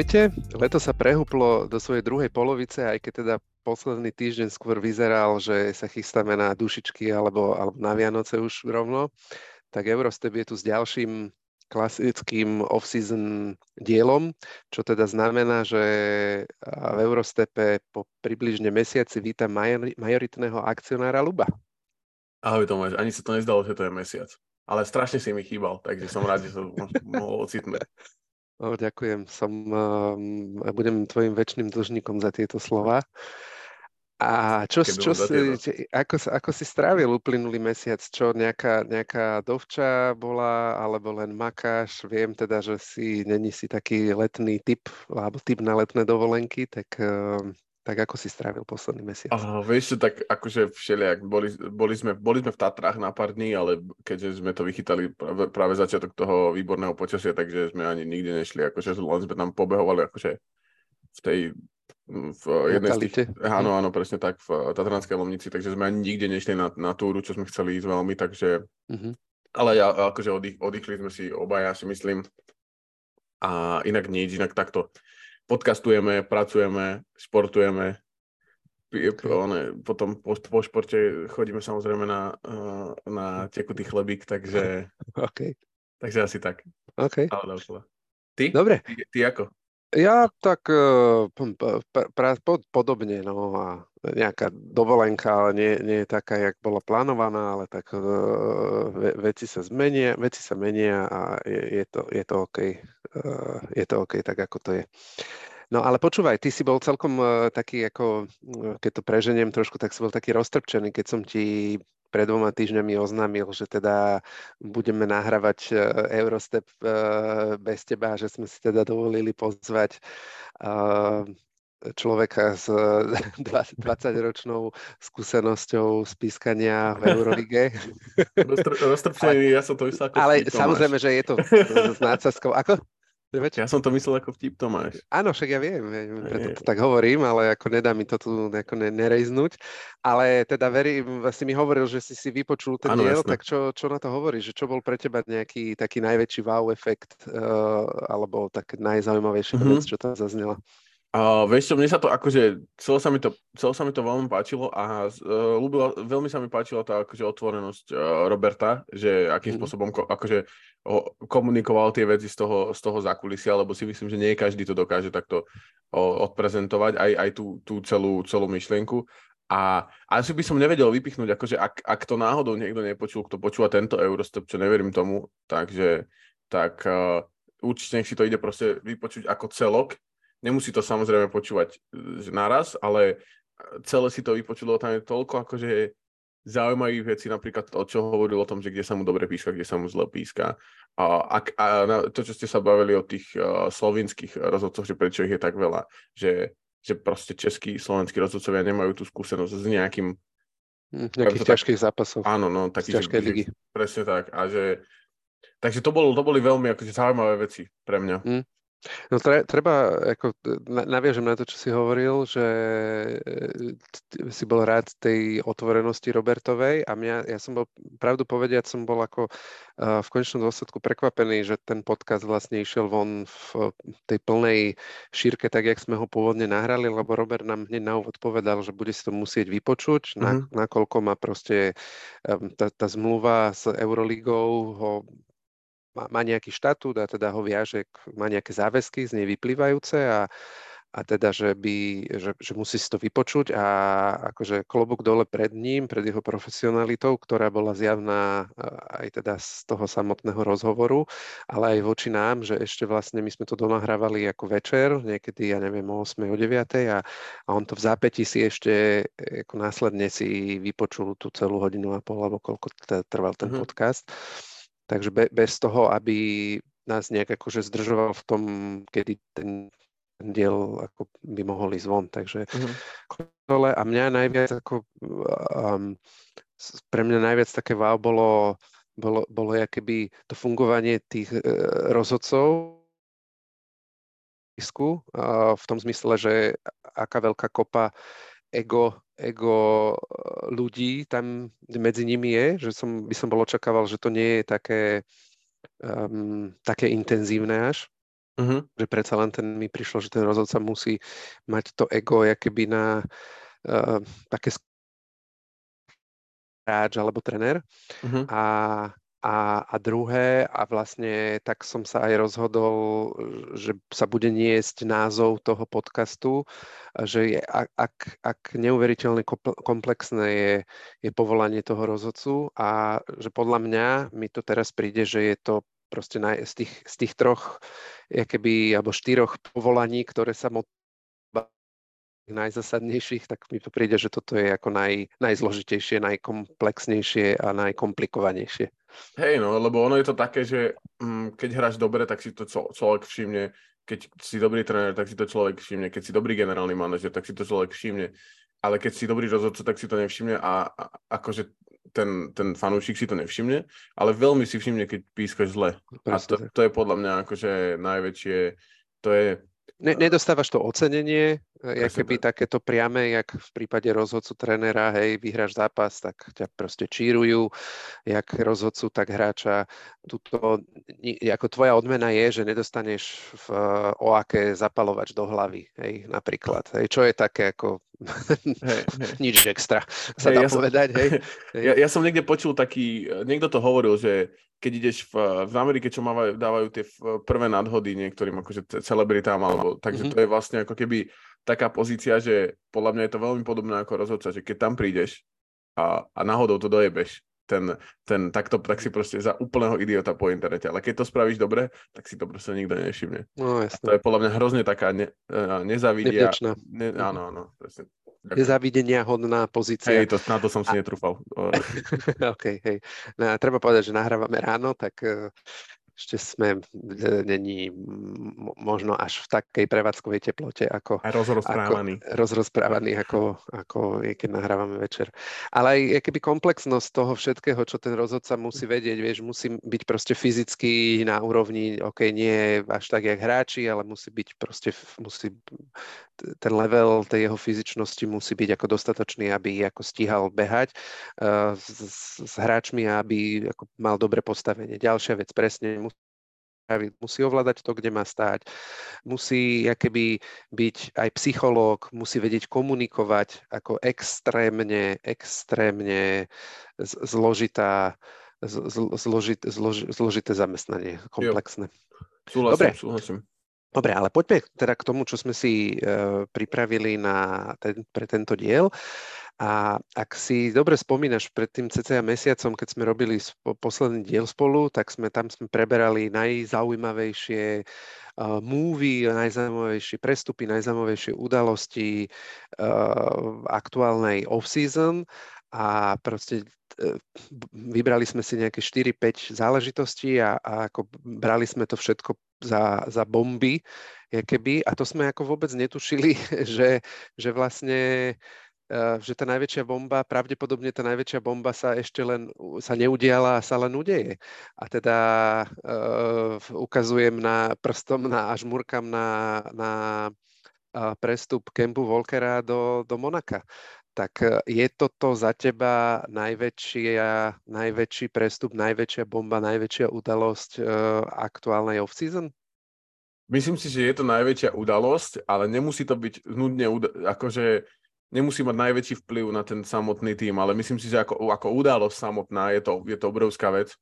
Ahojte, leto sa prehúplo do svojej druhej polovice, aj keď teda posledný týždeň skôr vyzeral, že sa chystáme na dušičky alebo, alebo na Vianoce už rovno, tak Eurostep je tu s ďalším klasickým off-season dielom, čo teda znamená, že v Eurostepe po približne mesiaci vítam majoritného akcionára Luba. Ahoj Tomáš, ani sa to nezdalo, že to je mesiac. Ale strašne si mi chýbal, takže som rád, že som mohol ocitnúť. O, ďakujem, som, um, budem tvojim väčšným dlžníkom za tieto slova. A čo, čo si, ako, ako si strávil uplynulý mesiac? Čo, nejaká, nejaká dovča bola, alebo len makáš? Viem teda, že si není si taký letný typ, alebo typ na letné dovolenky, tak um, tak ako si strávil posledný mesiac? Uh, vieš tak akože všelijak, boli, boli, sme, boli sme v Tatrách na pár dní, ale keďže sme to vychytali práve, práve začiatok toho výborného počasia, takže sme ani nikde nešli, akože len sme tam pobehovali akože v tej v jednej z tých, áno, áno, presne tak, v Tatranskej Lomnici, takže sme ani nikde nešli na, na túru, čo sme chceli ísť veľmi, takže, uh-huh. ale ja, akože oddych, oddychli sme si obaja, si myslím, a inak nič, inak takto podcastujeme, pracujeme, športujeme. Okay. potom po, po športe chodíme samozrejme na, eh, na tekutý chlebík, takže, okay. takže asi tak. Okay. Ale Ty? Dobre. Ty, ty ako? Ja tak uh, pra, pod, podobne, no a nejaká dovolenka, ale nie, nie je taká, jak bola plánovaná, ale tak uh, ve, veci sa zmenia, veci sa menia a je, je, to, je to OK. Uh, je to OK tak, ako to je. No ale počúvaj, ty si bol celkom uh, taký, ako, keď to preženiem trošku, tak si bol taký roztrpčený, keď som ti pred dvoma týždňami oznámil, že teda budeme nahrávať Eurostep bez teba, že sme si teda dovolili pozvať človeka s 20-ročnou skúsenosťou z pískania v Eurolige. Roztrpčený, ja som to myslel ako Ale samozrejme, že je to s nácazkou. Ako? Ja som to myslel ako vtip, Tomáš. Áno, však ja viem, preto to tak hovorím, ale ako nedá mi to tu nejako nerejznúť. Ale teda verím, si mi hovoril, že si si vypočul ten ano, diel, tak čo, čo na to hovoríš? Že čo bol pre teba nejaký taký najväčší wow efekt uh, alebo tak najzaujímavejšia mm-hmm. vec, čo tam zaznela? Uh, vieš čo, mne sa to akože, celé sa mi to, celé sa mi to veľmi páčilo a uh, ľúbila, veľmi sa mi páčila tá akože otvorenosť uh, Roberta, že akým mm. spôsobom ko, akože ho, komunikoval tie veci z toho, z toho zákulisia, lebo si myslím, že nie každý to dokáže takto uh, odprezentovať, aj, aj tú, tú celú, celú myšlienku. A asi by som nevedel vypichnúť, akože ak, ak to náhodou niekto nepočul, kto počúva tento Eurostep, čo neverím tomu, takže tak uh, určite si to ide proste vypočuť ako celok, Nemusí to samozrejme počúvať e, naraz, ale e, celé si to vypočulo, tam je toľko akože zaujímavých vecí, napríklad o čo hovoril o tom, že kde sa mu dobre píska, kde sa mu zle píska. A, a, a to, čo ste sa bavili o tých uh, slovinských rozhodcoch, že prečo ich je tak veľa, že, že proste českí, slovenskí rozhodcovia nemajú tú skúsenosť s nejakým hm, nejakých ťažkých tak, zápasov. Áno, no, taký, z ťažkej ligy. Presne tak. A že, takže to, bol, to boli veľmi akože, zaujímavé veci pre mňa. Mm. No treba, ako, naviažem na to, čo si hovoril, že e, si bol rád tej otvorenosti Robertovej a mňa, ja som bol, pravdu povediať, som bol ako e, v konečnom dôsledku prekvapený, že ten podcast vlastne išiel von v tej plnej šírke, tak jak sme ho pôvodne nahrali, lebo Robert nám hneď na úvod povedal, že bude si to musieť vypočuť, mm-hmm. na, nakoľko má proste tá, tá zmluva s Euroligou ho má, nejaký štatút a teda ho viaže, má nejaké záväzky z nej vyplývajúce a, a teda, že, by, že, že musí si to vypočuť a akože klobúk dole pred ním, pred jeho profesionalitou, ktorá bola zjavná aj teda z toho samotného rozhovoru, ale aj voči nám, že ešte vlastne my sme to donahrávali ako večer, niekedy, ja neviem, o 8. o 9. a, a on to v zápäti si ešte ako následne si vypočul tú celú hodinu a pol, alebo koľko trval ten mm-hmm. podcast. Takže be, bez toho, aby nás nejak akože zdržoval v tom, kedy ten diel ako by mohol ísť von. Takže uh-huh. a mňa najviac ako um, pre mňa najviac také wow bolo, bolo, bolo keby to fungovanie tých uh, rozhodcov uh, v tom zmysle, že aká veľká kopa ego, ego eh, ľudí tam medzi nimi je, že som, by som bol očakával, že to nie je také, um, také intenzívne až. Uh-huh. Že predsa len ten mi prišlo, že ten rozhodca musí mať to ego, keby na uh, také hráč alebo trenér. Uh-huh. A a, a druhé, a vlastne tak som sa aj rozhodol, že sa bude niesť názov toho podcastu, že je, ak, ak neuveriteľne komplexné je, je povolanie toho rozhodcu a že podľa mňa mi to teraz príde, že je to proste naj, z, tých, z tých troch, keby, alebo štyroch povolaní, ktoré sa najzasadnejších, tak mi to príde, že toto je ako naj, najzložitejšie, najkomplexnejšie a najkomplikovanejšie. Hej, no, lebo ono je to také, že mm, keď hráš dobre, tak si to človek všimne, keď si dobrý tréner, tak si to človek všimne, keď si dobrý generálny manažer, tak si to človek všimne, ale keď si dobrý rozhodca, tak si to nevšimne a, a akože ten, ten fanúšik si to nevšimne, ale veľmi si všimne, keď pískaš zle. A to, to je podľa mňa akože najväčšie, to je Ne, nedostávaš to ocenenie, ja keby tak. takéto priame, jak v prípade rozhodcu trénera, hej, vyhráš zápas, tak ťa proste čírujú, jak rozhodcu, tak hráča. Tuto, ako tvoja odmena je, že nedostaneš v OAKE zapalovač do hlavy, hej, napríklad. Hej, čo je také ako hey, hey. nič extra, sa hey, dá ja povedať. Som, hej. Ja, ja som niekde počul taký, niekto to hovoril, že keď ideš v, v Amerike, čo mávajú, dávajú tie prvé nadhody niektorým akože celebritám, alebo, takže mm-hmm. to je vlastne ako keby taká pozícia, že podľa mňa je to veľmi podobné ako rozhodca, že keď tam prídeš a, a náhodou to dojebeš, ten, ten takto, tak si proste za úplného idiota po internete. Ale keď to spravíš dobre, tak si to proste nikto nevšimne. No, jasne. to je podľa mňa hrozne taká ne, nezavidia. Ne, áno, áno, presne. Nezávidenia hodná pozícia. Hej, to, na to som si a... netrúfal. OK, hej. No, treba povedať, že nahrávame ráno, tak uh, ešte sme není možno až v takej prevádzkovej teplote, ako, rozrozprávaný. ako, rozrozprávaný, ako, ako je, keď nahrávame večer. Ale aj keby komplexnosť toho všetkého, čo ten rozhodca musí vedieť, vieš, musí byť proste fyzicky na úrovni, ok, nie až tak, jak hráči, ale musí byť proste, musí, ten level tej jeho fyzičnosti musí byť ako dostatočný, aby ako stíhal behať uh, s, s hráčmi a aby ako mal dobre postavenie. Ďalšia vec, presne musí ovládať to, kde má stáť, musí keby byť aj psychológ, musí vedieť komunikovať ako extrémne, extrémne zložitá, zložit, zlož, zložité zamestnanie, komplexné. Súhlasím, Dobre. súhlasím. Dobre, ale poďme teda k tomu, čo sme si uh, pripravili na ten, pre tento diel. A ak si dobre spomínaš, pred tým cca mesiacom, keď sme robili posledný diel spolu, tak sme tam sme preberali najzaujímavejšie uh, movie, najzaujímavejšie prestupy, najzaujímavejšie udalosti uh, aktuálnej off-season a proste uh, vybrali sme si nejaké 4-5 záležitostí a, a ako brali sme to všetko za, za bomby, keby, a to sme ako vôbec netušili, že, že vlastne Eh, že tá najväčšia bomba, pravdepodobne tá najväčšia bomba sa ešte len sa neudiala a sa len udeje. A teda uh, ukazujem na prstom na, až murkam na, na uh, prestup Kempu Volkera do, do Monaka. Tak je toto za teba najväčšia, najväčší prestup, najväčšia bomba, najväčšia udalosť uh, aktuálnej off-season? Myslím si, že je to najväčšia udalosť, ale nemusí to byť nudne, akože nemusí mať najväčší vplyv na ten samotný tým, ale myslím si, že ako, ako udalosť samotná je to, je to obrovská vec.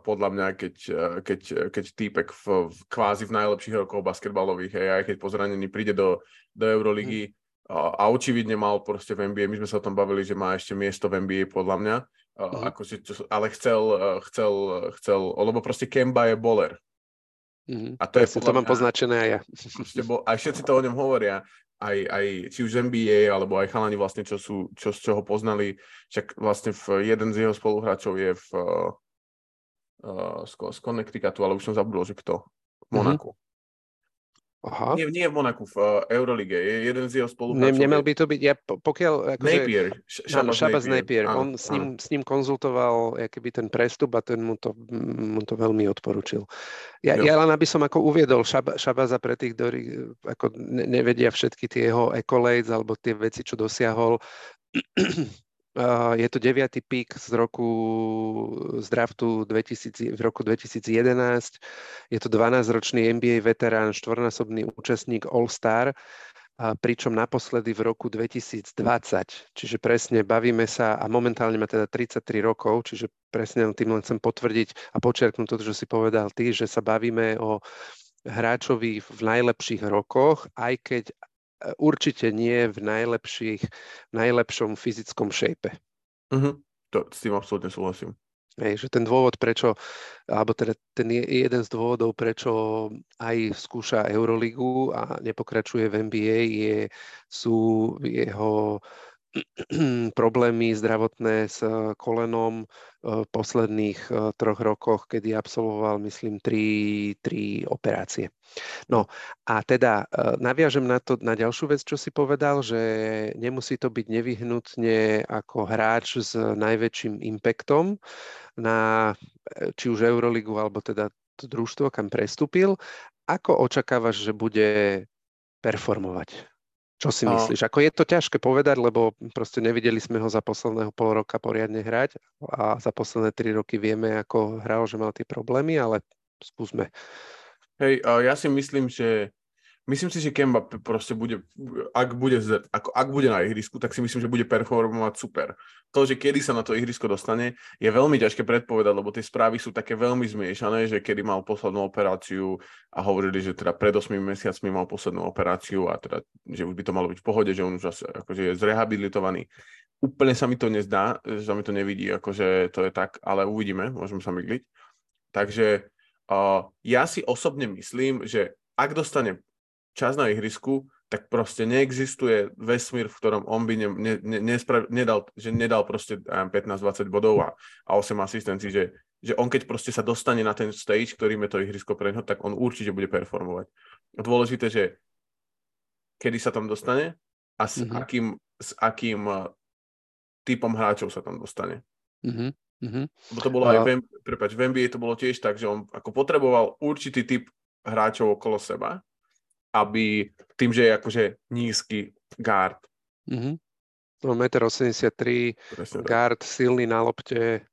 Podľa mňa, keď, uh, keď, keď týpek v, v, kvázi v najlepších rokoch basketbalových, hej, aj keď po zranení príde do, do Euroligy mm. A očividne mal proste v NBA, my sme sa o tom bavili, že má ešte miesto v NBA podľa mňa, uh, mm. akože, ale chcel, uh, chcel, chcel, lebo proste Kemba je bowler. Mm, a to je to mám mňa, poznačené aj ja. Bol, aj všetci to o ňom hovoria aj, aj či už NBA, alebo aj chalani vlastne, čo, sú, čo z čoho poznali, však vlastne v, jeden z jeho spoluhráčov je v, uh, z, z Connecticutu, ale už som zabudol, že kto, v Monaku. Mm-hmm. Aha. Nie, nie v Monaku, v uh, Eurolige. Je jeden z jeho spoluhráčov. Ne, nemel by to byť, ja pokiaľ... Akože, Napier. Áno, Shabazz Napier. Napier. Áno, On s ním, s ním konzultoval keby ten prestup a ten mu to, mu to veľmi odporučil. Ja, ja len aby som ako uviedol Šab, pre tých, ktorí ako nevedia všetky tie jeho accolades alebo tie veci, čo dosiahol. Je to deviatý pík z roku z draftu 2000, v roku 2011. Je to 12-ročný NBA veterán, štvornásobný účastník All-Star, pričom naposledy v roku 2020. Čiže presne bavíme sa a momentálne má teda 33 rokov, čiže presne tým len chcem potvrdiť a počerknúť to, čo si povedal ty, že sa bavíme o hráčovi v najlepších rokoch, aj keď určite nie v najlepších, najlepšom fyzickom šejpe. Uh-huh. To, s tým absolútne súhlasím. Hej, že ten dôvod, prečo, alebo teda ten je jeden z dôvodov, prečo aj skúša Euroligu a nepokračuje v NBA, je, sú jeho problémy zdravotné s kolenom v posledných eh, troch rokoch, kedy absolvoval, myslím, tri, tri operácie. No a teda eh, naviažem na to, na ďalšiu vec, čo si povedal, že nemusí to byť nevyhnutne ako hráč s najväčším impactom na eh, či už Euroligu, alebo teda družstvo, kam prestúpil. Ako očakávaš, že bude performovať? Čo si myslíš? Ako je to ťažké povedať, lebo proste nevideli sme ho za posledného pol roka poriadne hrať a za posledné tri roky vieme, ako hral, že mal tie problémy, ale skúsme. Hej, ja si myslím, že Myslím si, že Kemba proste bude, ak bude, ako, ak bude na ihrisku, tak si myslím, že bude performovať super. To, že kedy sa na to ihrisko dostane, je veľmi ťažké predpovedať, lebo tie správy sú také veľmi zmiešané, že kedy mal poslednú operáciu a hovorili, že teda pred 8 mesiacmi mal poslednú operáciu a teda, že už by to malo byť v pohode, že on už asi, akože je zrehabilitovaný. Úplne sa mi to nezdá, že sa mi to nevidí, akože to je tak, ale uvidíme, môžeme sa mygliť. Takže uh, ja si osobne myslím, že ak dostane čas na ihrisku, tak proste neexistuje vesmír, v ktorom on by ne, ne, ne, nespra- nedal, že nedal proste 15-20 bodov a, a 8 asistencií, že, že on keď proste sa dostane na ten stage, ktorým je to ihrisko pre neho, tak on určite bude performovať. Dôležité, že kedy sa tam dostane a s mm-hmm. akým, s akým uh, typom hráčov sa tam dostane. Mm-hmm. Mm-hmm. To bolo a... aj v, prepáč, v NBA to bolo tiež tak, že on ako potreboval určitý typ hráčov okolo seba, aby tým, že je akože nízky guard. Mm-hmm. No, 1,83 m, guard, silný na lopte,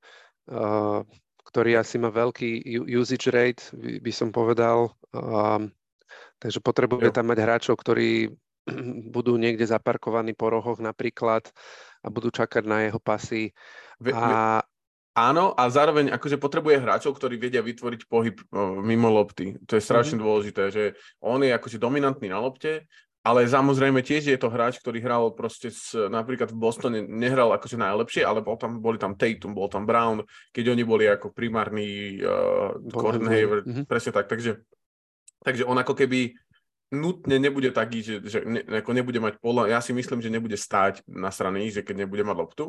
uh, ktorý asi má veľký usage rate, by, by som povedal. Um, takže potrebuje jo. tam mať hráčov, ktorí budú niekde zaparkovaní po rohoch napríklad a budú čakať na jeho pasy. A, Áno, a zároveň akože potrebuje hráčov, ktorí vedia vytvoriť pohyb mimo lopty. To je strašne mm-hmm. dôležité, že on je akože dominantný na lopte, ale samozrejme tiež je to hráč, ktorý hral proste s, napríklad v Bostone, nehral akože najlepšie, ale bol tam, boli tam Tatum, bol tam Brown, keď oni boli ako primárny uh, Cornhaver, mm-hmm. presne tak, takže, takže on ako keby nutne nebude taký, že, že ne, ako nebude mať pola, ja si myslím, že nebude stáť na strane že keď nebude mať loptu,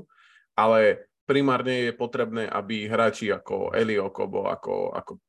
ale primárne je potrebné, aby hráči ako Eli Okobo, ako, ako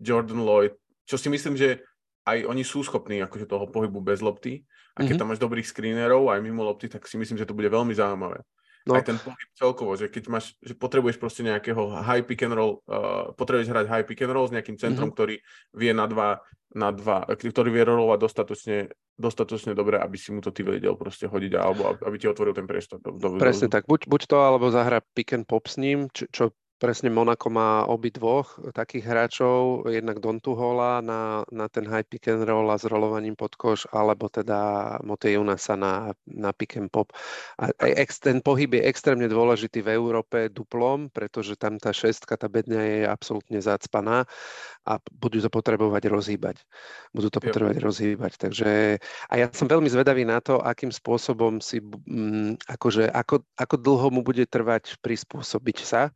Jordan Lloyd, čo si myslím, že aj oni sú schopní akože toho pohybu bez lopty a keď mm-hmm. tam máš dobrých screenerov aj mimo lopty, tak si myslím, že to bude veľmi zaujímavé. No. Aj ten pohyb celkovo, že keď máš, že potrebuješ proste nejakého high pick and roll, uh, potrebuješ hrať high pick and roll s nejakým centrom, mm-hmm. ktorý vie na dva, na dva, ktorý vie rolovať dostatočne, dostatočne dobre, aby si mu to ty vedel proste hodiť, alebo aby ti otvoril ten priestor. Do, do, Presne do, tak, buď, buď to, alebo zahra pick and pop s ním, čo, čo Presne Monako má obi dvoch takých hráčov, jednak Dontuhola na, na ten high pick and roll a s rolovaním pod koš, alebo teda Motejunasa na, na pick and pop. A ex, ten pohyb je extrémne dôležitý v Európe duplom, pretože tam tá šestka, tá bedňa je absolútne zacpaná a budú to potrebovať rozhýbať. Budú to potrebovať jo. rozhýbať. Takže, a ja som veľmi zvedavý na to, akým spôsobom si, mm, akože, ako, ako dlho mu bude trvať prispôsobiť sa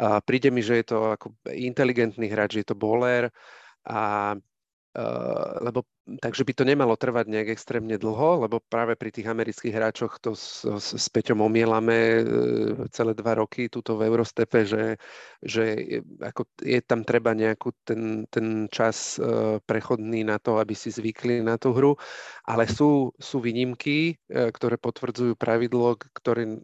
a príde mi, že je to ako inteligentný hráč, že je to bowler a Uh, lebo takže by to nemalo trvať nejak extrémne dlho, lebo práve pri tých amerických hráčoch to s, s, s Peťom omielame uh, celé dva roky tuto v Eurostepe, že, že ako je tam treba nejakú ten, ten čas uh, prechodný na to, aby si zvykli na tú hru, ale sú, sú výnimky, uh, ktoré potvrdzujú pravidlo, ktorý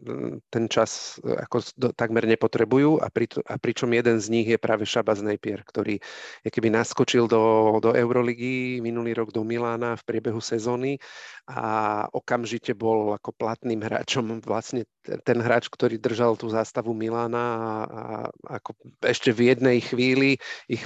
ten čas ako takmer nepotrebujú. A, pri, a pričom jeden z nich je práve Šabaz Napier, ktorý keby naskočil do, do Euro Euroligy minulý rok do Milána v priebehu sezóny a okamžite bol ako platným hráčom vlastne ten hráč, ktorý držal tú zástavu Milána a, ako ešte v jednej chvíli ich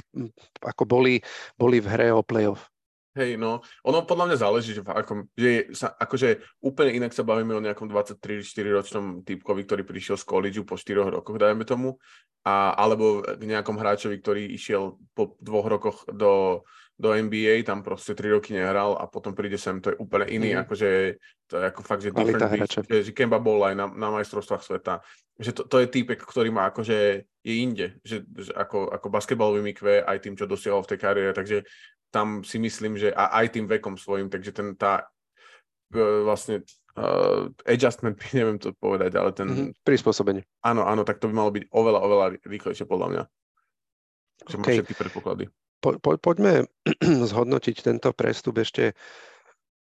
ako boli, boli v hre o playoff. Hej, no, ono podľa mňa záleží, že, akom, že sa, akože úplne inak sa bavíme o nejakom 23-4 ročnom typkovi, ktorý prišiel z college po 4 rokoch, dajme tomu, a, alebo k nejakom hráčovi, ktorý išiel po dvoch rokoch do, do NBA, tam proste 3 roky nehral a potom príde sem, to je úplne iný, mm. akože to je ako fakt, že different beach, že, že Kemba bol aj na, na majstrovstvách sveta, že to, to je týpek, ktorý má akože je inde, že, že ako, ako basketbalový mikve aj tým, čo dosiahol v tej kariére, takže tam si myslím, že a aj tým vekom svojim, takže ten tá e, vlastne uh, adjustment, neviem to povedať, ale ten... Mm-hmm, prispôsobenie. Áno, áno, tak to by malo byť oveľa, oveľa rýchlejšie podľa mňa. Že okay. všetky predpoklady. Po, po, poďme zhodnotiť tento prestup ešte,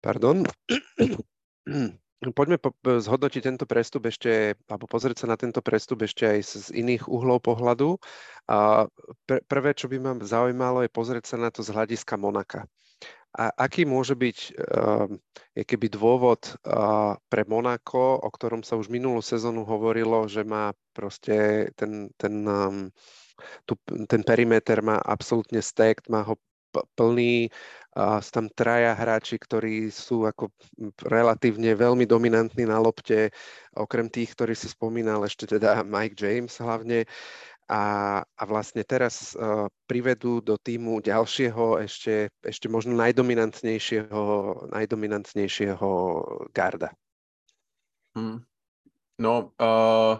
pardon, Poďme po, zhodnotiť tento prestup ešte, alebo pozrieť sa na tento prestup ešte aj z, z iných uhlov pohľadu. A pr- prvé, čo by ma zaujímalo, je pozrieť sa na to z hľadiska Monaka. A aký môže byť uh, keby dôvod pre Monako, o ktorom sa už minulú sezónu hovorilo, že má proste ten, ten, um, tu, ten perimeter má absolútne stacked, má ho plný, a sú tam traja hráči, ktorí sú ako relatívne veľmi dominantní na lopte, okrem tých, ktorí si spomínal, ešte teda Mike James hlavne. A, a vlastne teraz uh, privedú do týmu ďalšieho, ešte, ešte možno najdominantnejšieho, najdominantnejšieho garda. Hmm. No, uh,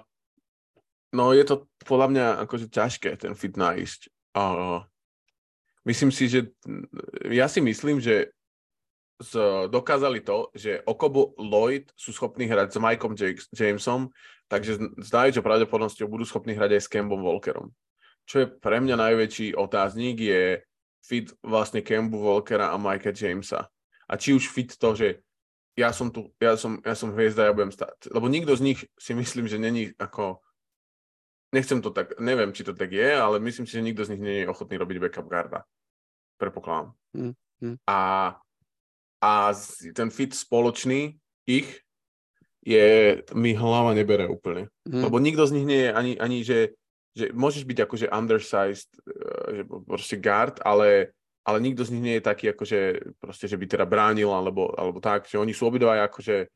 no je to podľa mňa akože ťažké ten fit nájsť. Uh, Myslím si, že ja si myslím, že z, dokázali to, že Okobo Lloyd sú schopní hrať s Mikeom Jamesom, takže s najväčšou pravdepodobnosťou budú schopní hrať aj s Kembom Walkerom. Čo je pre mňa najväčší otáznik je fit vlastne Kembu Walkera a Mikea Jamesa. A či už fit to, že ja som tu, ja som, ja som hviezda, ja budem stať. Lebo nikto z nich si myslím, že není ako nechcem to tak, neviem, či to tak je, ale myslím si, že nikto z nich nie je ochotný robiť backup guarda. Prepokladám. Mm, mm. A, a ten fit spoločný ich je, mi hlava nebere úplne. Mm. Lebo nikto z nich nie je ani, ani že, že môžeš byť akože undersized, eh, že proste guard, ale, ale nikto z nich nie je taký akože proste, že by teda bránil alebo, alebo tak, že oni sú obidva akože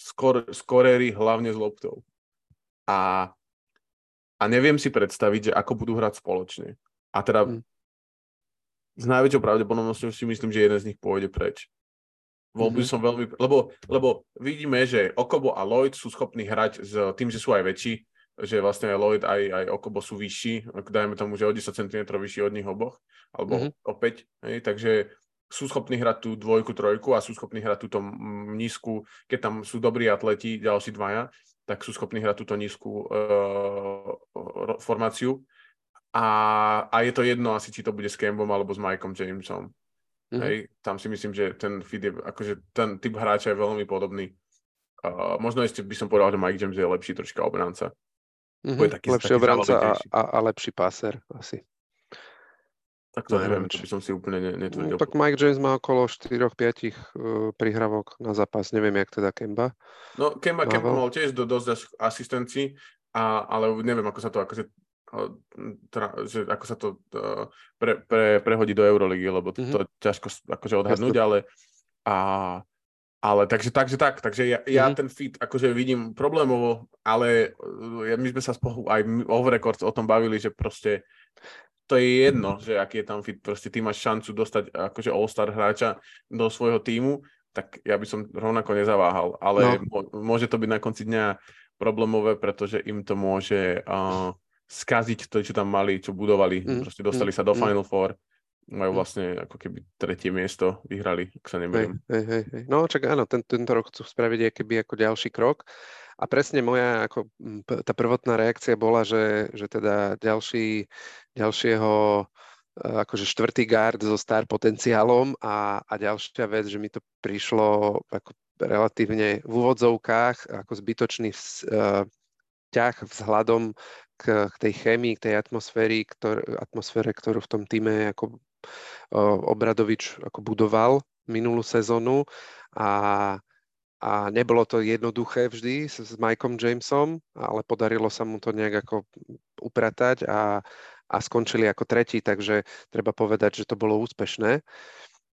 skor, skorery hlavne s loptou. A a neviem si predstaviť, že ako budú hrať spoločne. A teda mm. s najväčšou pravdepodobnosťou si myslím, že jeden z nich pôjde preč. Bol by mm-hmm. som veľmi... Lebo, lebo vidíme, že Okobo a Lloyd sú schopní hrať s tým, že sú aj väčší, že vlastne aj Lloyd aj, aj Okobo sú vyšší, dajme tomu, že o 10 cm vyšší od nich oboch, alebo mm-hmm. o 5, hej, takže sú schopní hrať tú dvojku, trojku a sú schopní hrať túto nízku, keď tam sú dobrí atleti, ďalší dvaja, tak sú schopní hrať túto nízku uh, formáciu. A, a je to jedno asi, či to bude s Kembom alebo s Mikeom Jamesom. Mm-hmm. Hej, tam si myslím, že ten feed je, akože ten typ hráča je veľmi podobný. Uh, možno ešte by som povedal, že Mike James je lepší troška obranca. Mm-hmm. taký, lepší taký obranca a, a, a lepší páser asi. Tak to neviem, to by som si úplne netvrdil. No, tak Mike James má okolo 4-5 uh, prihrávok na zápas, neviem, jak teda Kemba. No, Kemba, Kemba mal tiež do, dosť asistencií, a, ale neviem, ako sa to akože, tra, že, ako sa to uh, pre, pre, prehodí do Euroligy, lebo mm-hmm. to ťažko akože odhadnúť, ale a, ale takže, takže tak, takže ja, ja mm-hmm. ten fit akože vidím problémovo, ale ja, my sme sa spolu aj off record o tom bavili, že proste to je jedno, že aký je tam fit, proste ty máš šancu dostať akože all-star hráča do svojho týmu, tak ja by som rovnako nezaváhal, ale no. môže to byť na konci dňa problémové, pretože im to môže uh, skaziť to, čo tam mali, čo budovali, mm. proste dostali mm. sa do mm. Final Four, majú mm. vlastne ako keby tretie miesto, vyhrali, ak sa nemýlim. Hej, hej, hej. No čak áno, ten, tento rok chcú spraviť keby ako ďalší krok. A presne moja ako, tá prvotná reakcia bola, že, že teda ďalší, ďalšieho e, akože štvrtý guard so star potenciálom a, a ďalšia vec, že mi to prišlo ako relatívne v úvodzovkách ako zbytočný uh, ťah vzhľadom k, k tej chémii, k tej atmosféry, ktor, atmosfére, ktorú v tom týme ako Obradovič ako budoval minulú sezónu. A, a nebolo to jednoduché vždy s, s Mikeom Jamesom, ale podarilo sa mu to nejak ako upratať a, a skončili ako tretí, takže treba povedať, že to bolo úspešné.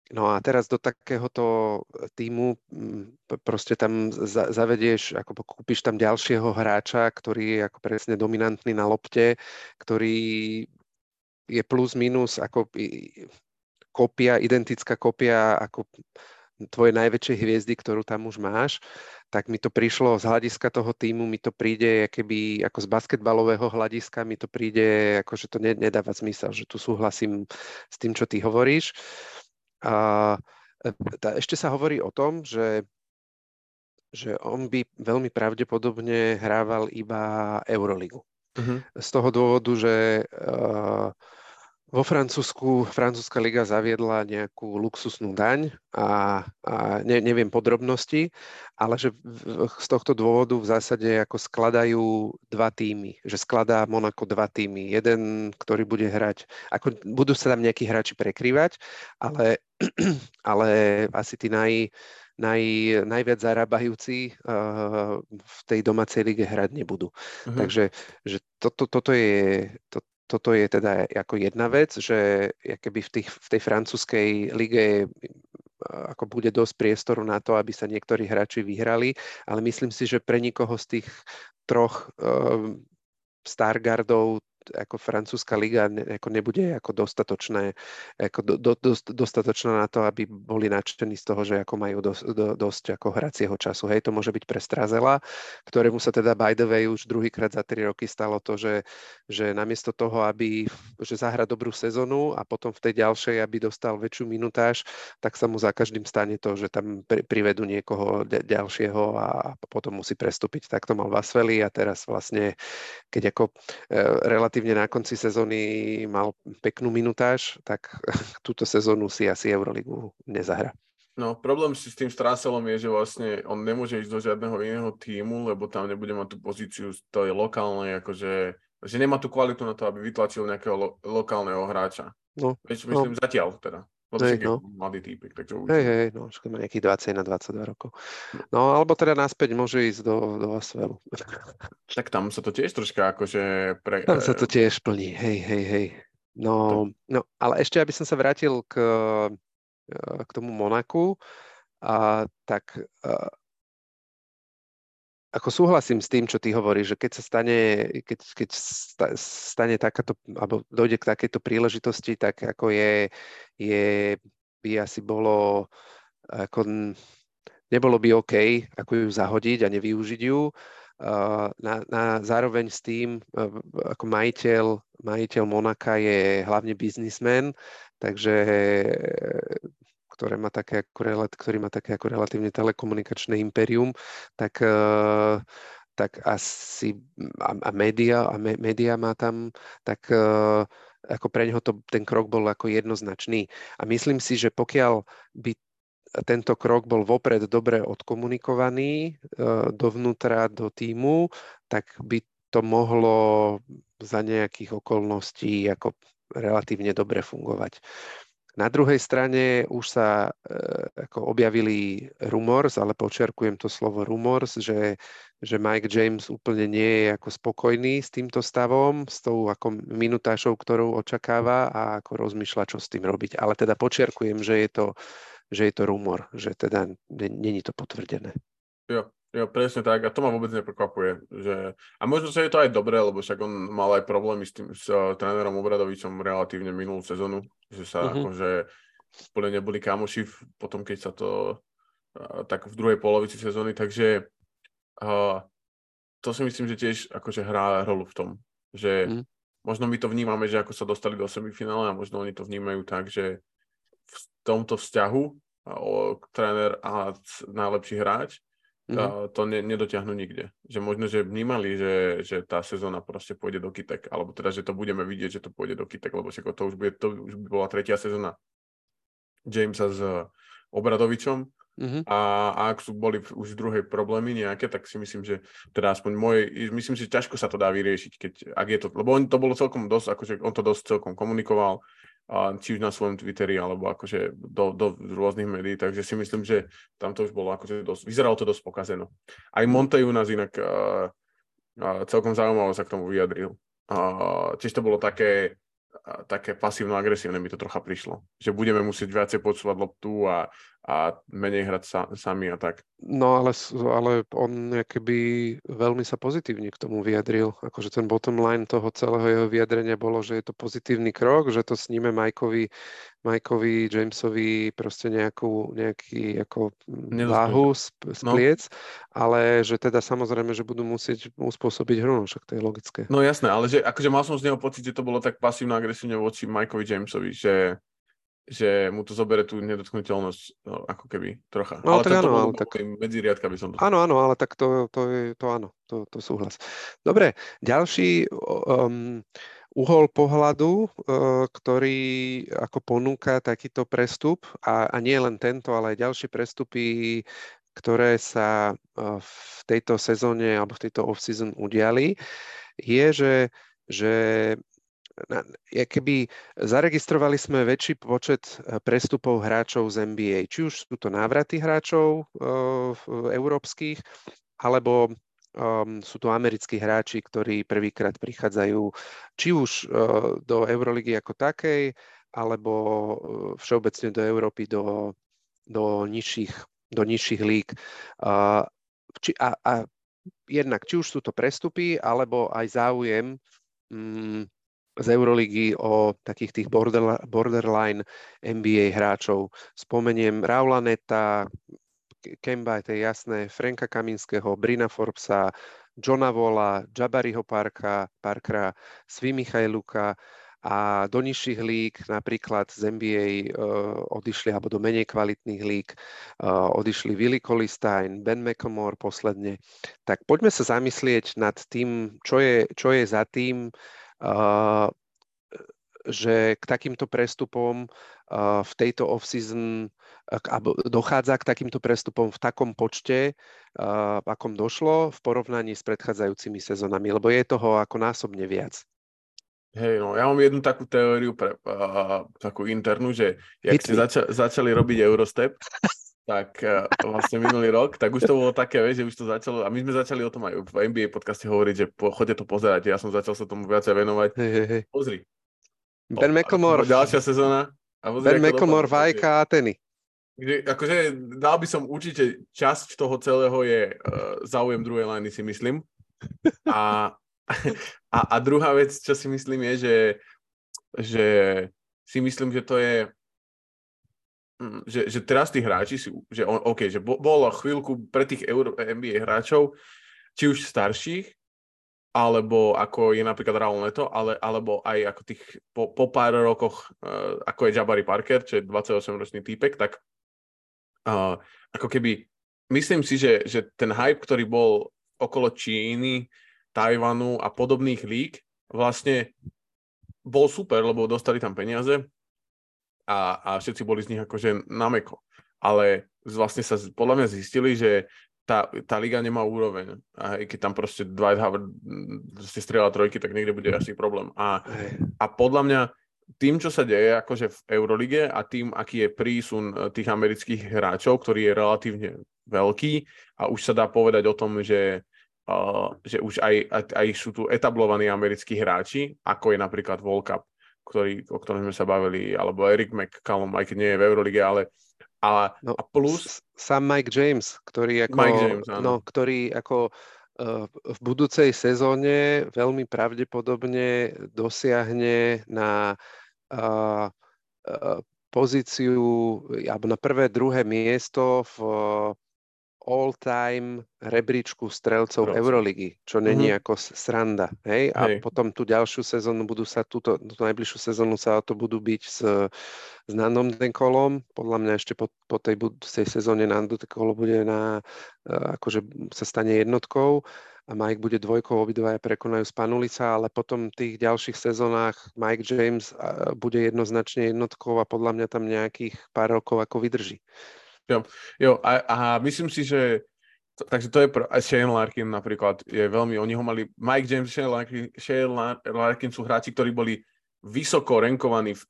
No a teraz do takéhoto týmu mm, proste tam zavedieš, ako kúpiš tam ďalšieho hráča, ktorý je ako presne dominantný na lopte, ktorý je plus minus ako kopia, identická kopia ako tvoje najväčšej hviezdy, ktorú tam už máš, tak mi to prišlo z hľadiska toho týmu, mi to príde keby ako z basketbalového hľadiska, mi to príde ako, že to nedáva zmysel, že tu súhlasím s tým, čo ty hovoríš. A e, ešte sa hovorí o tom, že, že on by veľmi pravdepodobne hrával iba Euroligu. Uh-huh. Z toho dôvodu, že uh, vo Francúzsku francúzska liga zaviedla nejakú luxusnú daň a, a ne, neviem podrobnosti, ale že v, z tohto dôvodu v zásade ako skladajú dva týmy, že skladá Monako dva týmy. Jeden, ktorý bude hrať, ako budú sa tam nejakí hráči prekrývať, ale, ale asi tí naj, naj, najviac zarábajúci uh, v tej domácej lige hrať nebudú. Uh-huh. Takže že toto, toto je, to, toto je teda ako jedna vec, že keby v, tých, v tej francúzskej lige ako bude dosť priestoru na to, aby sa niektorí hráči vyhrali, ale myslím si, že pre nikoho z tých troch uh, Stargardov ako francúzska liga ne, ako nebude ako dostatočné, ako do, do, do, dostatočná na to, aby boli nadšení z toho, že ako majú dos, do, dosť ako hracieho času. Hej, to môže byť pre Strazela, ktorému sa teda by the way už druhýkrát za tri roky stalo to, že, že namiesto toho, aby že zahra dobrú sezónu a potom v tej ďalšej, aby dostal väčšiu minutáž, tak sa mu za každým stane to, že tam pri, privedú niekoho ďalšieho a potom musí prestúpiť. Tak to mal Vasveli a teraz vlastne, keď ako e, relatívne na konci sezóny mal peknú minutáž, tak túto sezónu si asi Euroligu nezahra. No, problém si s tým Straselom je, že vlastne on nemôže ísť do žiadneho iného týmu, lebo tam nebude mať tú pozíciu z tej lokálnej, akože, že nemá tú kvalitu na to, aby vytlačil nejakého lo- lokálneho hráča. No, Veď, myslím, no. zatiaľ teda. Lebo hej, no. mladý týpek, takže Hej, hej, no, má nejakých 20 na 22 rokov. No, alebo teda naspäť môže ísť do, do Asvelu. Tak tam sa to tiež troška akože... Pre... Tam sa to tiež plní, hej, hej, hej. No, no, ale ešte, aby som sa vrátil k, k tomu Monaku, a, tak a, ako súhlasím s tým, čo ty hovoríš, že keď sa stane, keď, keď stane takáto, alebo dojde k takejto príležitosti, tak ako je, je by asi bolo, ako nebolo by OK, ako ju zahodiť a nevyužiť ju. Na, na, zároveň s tým, ako majiteľ, majiteľ Monaka je hlavne biznismen, takže ktoré má také ako, ktorý má také ako relatívne telekomunikačné imperium, tak eh, tak asi a, a média, a me, média má tam, tak uh, ako pre neho to, ten krok bol ako jednoznačný. A myslím si, že pokiaľ by tento krok bol vopred dobre odkomunikovaný uh, dovnútra do týmu, tak by to mohlo za nejakých okolností ako relatívne dobre fungovať. Na druhej strane už sa e, ako objavili rumors, ale počerkujem to slovo rumors, že, že Mike James úplne nie je ako spokojný s týmto stavom, s tou ako minutášou, ktorú očakáva a ako rozmýšľa, čo s tým robiť. Ale teda počerkujem, že je to, že je to rumor, že teda není to potvrdené. Jo, Jo, presne tak. A to ma vôbec neprekvapuje. Že... A možno sa je to aj dobré, lebo však on mal aj problémy s tým s uh, trénerom Obradovičom relatívne minulú sezónu, že sa uh-huh. akože úplne neboli kamoši potom, keď sa to uh, tak v druhej polovici sezóny, takže uh, to si myslím, že tiež akože hrá rolu v tom, že uh-huh. možno my to vnímame, že ako sa dostali do semifinále a možno oni to vnímajú tak, že v tomto vzťahu o, tréner a najlepší hráč, mm-hmm. to ne, nedotiahnu nikde. Že možno, že vnímali, že, že tá sezóna proste pôjde do kytek, alebo teda, že to budeme vidieť, že to pôjde do kytek, lebo však to už, bude, to už by bola tretia sezóna Jamesa s Obradovičom, Mm-hmm. A, a ak sú boli už druhé problémy nejaké, tak si myslím, že teda aspoň môj, myslím si, že ťažko sa to dá vyriešiť, keď, ak je to, lebo on to bolo celkom dosť, akože on to dosť celkom komunikoval, či už na svojom Twitteri, alebo akože do, do rôznych médií, takže si myslím, že tam to už bolo akože dosť, vyzeralo to dosť pokazeno. Aj Monteju nás inak uh, uh, celkom zaujímavo sa k tomu vyjadril. Uh, tiež to bolo také, také pasívno-agresívne mi to trocha prišlo. Že budeme musieť viacej podsúvať loptu a, a menej hrať sa, sami a tak. No ale, ale on keby veľmi sa pozitívne k tomu vyjadril. Akože ten bottom line toho celého jeho vyjadrenia bolo, že je to pozitívny krok, že to sníme Majkovi, Majkovi Jamesovi proste nejakú, nejaký ako váhu z, z no. pliec, ale že teda samozrejme, že budú musieť uspôsobiť hru, no však to je logické. No jasné, ale že akože mal som z neho pocit, že to bolo tak pasívno agresívne voči Majkovi Jamesovi, že že mu to zobere tú nedotknutelnosť, no, ako keby trocha. No, ale tak áno, ale tak... medzi riadka by som to... Áno, áno, ale tak to, to je, to áno, to, to súhlas. Dobre, ďalší um, uhol pohľadu, uh, ktorý ako ponúka takýto prestup, a, a nie len tento, ale aj ďalšie prestupy, ktoré sa uh, v tejto sezóne alebo v tejto off-season udiali, je, že že keby zaregistrovali sme väčší počet e, prestupov hráčov z NBA, či už sú to návraty hráčov uh, európskych, alebo um, sú to americkí hráči, ktorí prvýkrát prichádzajú či už uh, do Euroligy ako takej, alebo uh, všeobecne do Európy, do, do nižších, do nižších líg. Uh, či, a, a jednak, či už sú to prestupy, alebo aj záujem um, z Euroligy o takých tých borderline NBA hráčov. Spomeniem Raula Neta, Kemba, to je jasné, Franka Kaminského, Brina Forbesa, Johna Vola, Jabariho Parka, Parkera, Svi Michajluka a do nižších líg, napríklad z NBA uh, eh, odišli, alebo do menej kvalitných líg, uh, odišli Willy Colistein, Ben McLemore posledne. Tak poďme sa zamyslieť nad tým, čo je, čo je za tým, že k takýmto prestupom v tejto off-season dochádza k takýmto prestupom v takom počte, akom došlo v porovnaní s predchádzajúcimi sezónami, lebo je toho ako násobne viac. Hej, no ja mám jednu takú teóriu, pre, uh, takú internú, že jak ste zača- začali robiť Eurostep, tak uh, vlastne minulý rok, tak už to bolo také, vieš, že už to začalo, a my sme začali o tom aj v NBA podcaste hovoriť, že po, chodte to pozerať, ja som začal sa tomu viacej venovať. Hey, hey, hey. Pozri. Ben McLemore. Ďalšia sezóna. A pozri, ben McLemore, Vajka a Ateny. akože dal by som určite, časť toho celého je uh, záujem druhej liny, si myslím. A, a, a druhá vec, čo si myslím, je, že, že si myslím, že to je že, že teraz tí hráči si, že on, OK, že bolo chvíľku pre tých Euro, NBA hráčov, či už starších, alebo ako je napríklad Raul Neto, ale, alebo aj ako tých po, po pár rokoch, uh, ako je Jabari Parker, čo je 28-ročný týpek, tak uh, ako keby myslím si, že, že ten hype, ktorý bol okolo Číny, Tajvanu a podobných lík, vlastne bol super, lebo dostali tam peniaze, a, a všetci boli z nich akože nameko. Ale vlastne sa podľa mňa zistili, že tá, tá liga nemá úroveň. A keď tam proste Dwight Howard si strieľa trojky, tak niekde bude asi problém. A, a podľa mňa tým, čo sa deje akože v Eurolige a tým, aký je prísun e, tých amerických hráčov, ktorý je relatívne veľký a už sa dá povedať o tom, že, uh, že už aj, aj, aj sú tu etablovaní americkí hráči, ako je napríklad World Cup ktorý, o ktorom sme sa bavili, alebo Eric McCallum, aj keď nie je v Eurolige, ale a, no, a plus... Sam Mike James, ktorý ako, Mike James, no, ktorý ako uh, v budúcej sezóne veľmi pravdepodobne dosiahne na uh, pozíciu, alebo na prvé, druhé miesto v all-time rebríčku strelcov Rozum. Euroligy, čo není mm-hmm. ako sranda. Hej? A hej. potom tú ďalšiu sezónu budú sa, túto, tú najbližšiu sezónu sa o to budú byť s, s Nandom Denkolom. Podľa mňa ešte po, po tej budúcej sezóne Nando Denkolo bude na, e, akože sa stane jednotkou a Mike bude dvojkou, obidvaja prekonajú Spanulica, ale potom v tých ďalších sezónach Mike James e, bude jednoznačne jednotkou a podľa mňa tam nejakých pár rokov ako vydrží. Jo, jo a, a myslím si, že to, takže to je pro, Shane Larkin napríklad je veľmi, oni ho mali, Mike James, Shane Larkin, Shane Larkin sú hráči, ktorí boli vysoko renkovaní v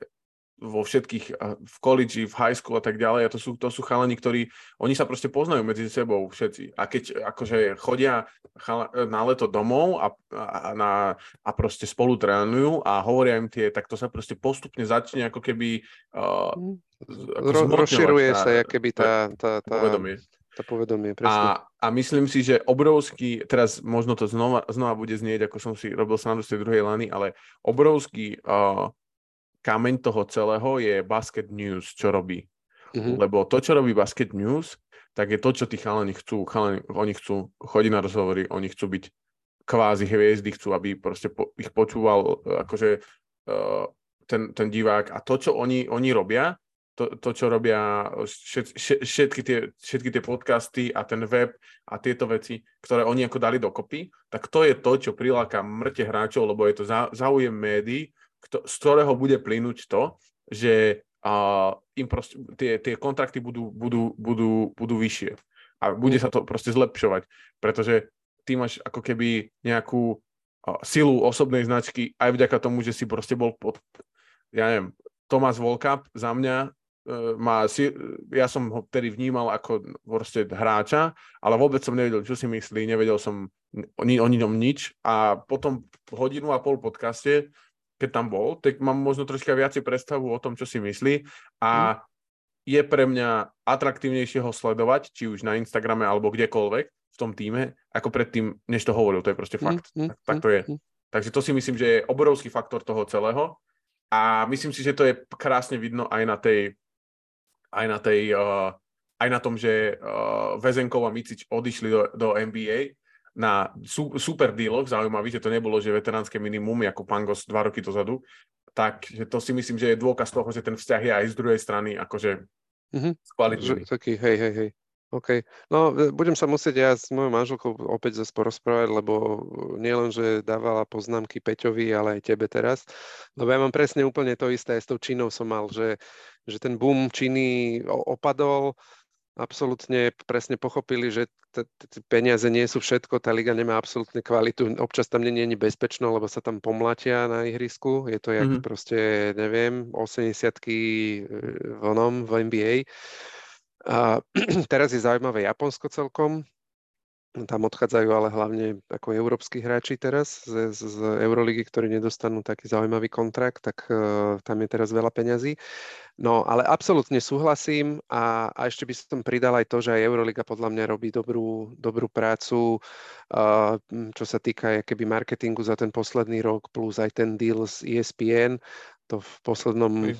vo všetkých, v college, v high school a tak ďalej. A to sú, to sú chalani, ktorí, oni sa proste poznajú medzi sebou všetci. A keď akože chodia chala, na leto domov a, a, na, a proste spolu trénujú a hovoria im tie, tak to sa proste postupne začne ako keby uh, Ro, rozširuje sa, keby tá, tá, tá, povedomie. Tá povedomie, presne. A, a myslím si, že obrovský, teraz možno to znova, znova bude znieť, ako som si robil srandu z tej druhej lany, ale obrovský uh, kameň toho celého je Basket News, čo robí. Mm-hmm. Lebo to, čo robí Basket News, tak je to, čo tí chalani chcú. Chalani, oni chcú chodiť na rozhovory, oni chcú byť kvázi hviezdy, chcú, aby proste po, ich počúval akože uh, ten, ten divák. A to, čo oni, oni robia, to, to čo robia všet, všetky, tie, všetky tie podcasty a ten web a tieto veci, ktoré oni ako dali dokopy, tak to je to, čo priláka mŕte hráčov, lebo je to záujem médií, kto, z ktorého bude plynúť to, že a, im proste, tie, tie kontrakty budú, budú, budú, budú vyššie. A bude sa to proste zlepšovať, pretože ty máš ako keby nejakú a, silu osobnej značky aj vďaka tomu, že si proste bol pod, ja neviem, Tomás Volkap za mňa e, má, ja som ho vtedy vnímal ako proste hráča, ale vôbec som nevedel, čo si myslí, nevedel som o, o ňom nič a potom hodinu a pol podcaste keď tam bol, tak mám možno troška viacej predstavu o tom, čo si myslí a mm. je pre mňa atraktívnejšie ho sledovať, či už na Instagrame alebo kdekoľvek v tom týme, ako predtým, než to hovoril. To je proste fakt. Mm, tak, tak to je. Mm. Takže to si myslím, že je obrovský faktor toho celého a myslím si, že to je krásne vidno aj na tej aj na tej uh, aj na tom, že uh, Vezenkov a Micič odišli do, do NBA na super dealoch, zaujímavý, že to nebolo, že veteránske minimum, ako Pangos dva roky dozadu, tak že to si myslím, že je dôkaz toho, že ten vzťah je aj z druhej strany akože mm-hmm. skvalitný. Taký, hej, hej, hej. OK. No, e, budem sa musieť ja s mojou manželkou opäť zase porozprávať, lebo nielen, že dávala poznámky Peťovi, ale aj tebe teraz. Lebo ja mám presne úplne to isté, aj s tou Čínou som mal, že, že ten boom Číny opadol, absolútne presne pochopili, že peniaze nie sú všetko, tá liga nemá absolútne kvalitu, občas tam nie je bezpečno, lebo sa tam pomlatia na ihrisku, je to jak mm-hmm. proste, neviem, 80-ky e, v onom, v NBA. A teraz je zaujímavé Japonsko celkom, tam odchádzajú ale hlavne ako európsky hráči teraz z, z, Euroligy, ktorí nedostanú taký zaujímavý kontrakt, tak uh, tam je teraz veľa peňazí. No ale absolútne súhlasím a, a ešte by som pridal aj to, že aj Euroliga podľa mňa robí dobrú, dobrú prácu, uh, čo sa týka keby marketingu za ten posledný rok, plus aj ten deal s ESPN, to v poslednom uh,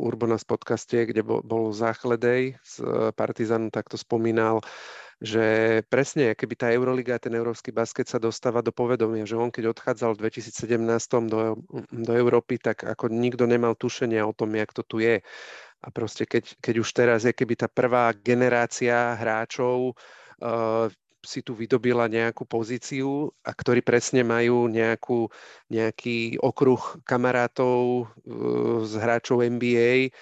Urbanas podcaste, kde bol, bol Záchledej z uh, Partizanu, tak to spomínal, že presne, keby tá Euroliga ten európsky basket sa dostáva do povedomia, že on keď odchádzal v 2017 do, do Európy, tak ako nikto nemal tušenia o tom, jak to tu je. A proste keď, keď už teraz je keby tá prvá generácia hráčov uh, si tu vydobila nejakú pozíciu a ktorí presne majú nejakú, nejaký okruh kamarátov uh, z hráčov NBA,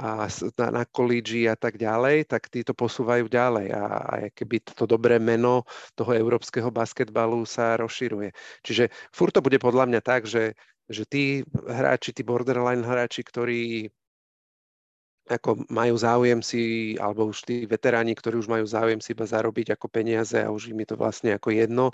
a na, na kolíži a tak ďalej, tak tí to posúvajú ďalej a, a keby to dobré meno toho európskeho basketbalu sa rozširuje. Čiže furt to bude podľa mňa tak, že, že tí hráči, tí borderline hráči, ktorí ako majú záujem si, alebo už tí veteráni, ktorí už majú záujem si iba zarobiť ako peniaze a už im je to vlastne ako jedno,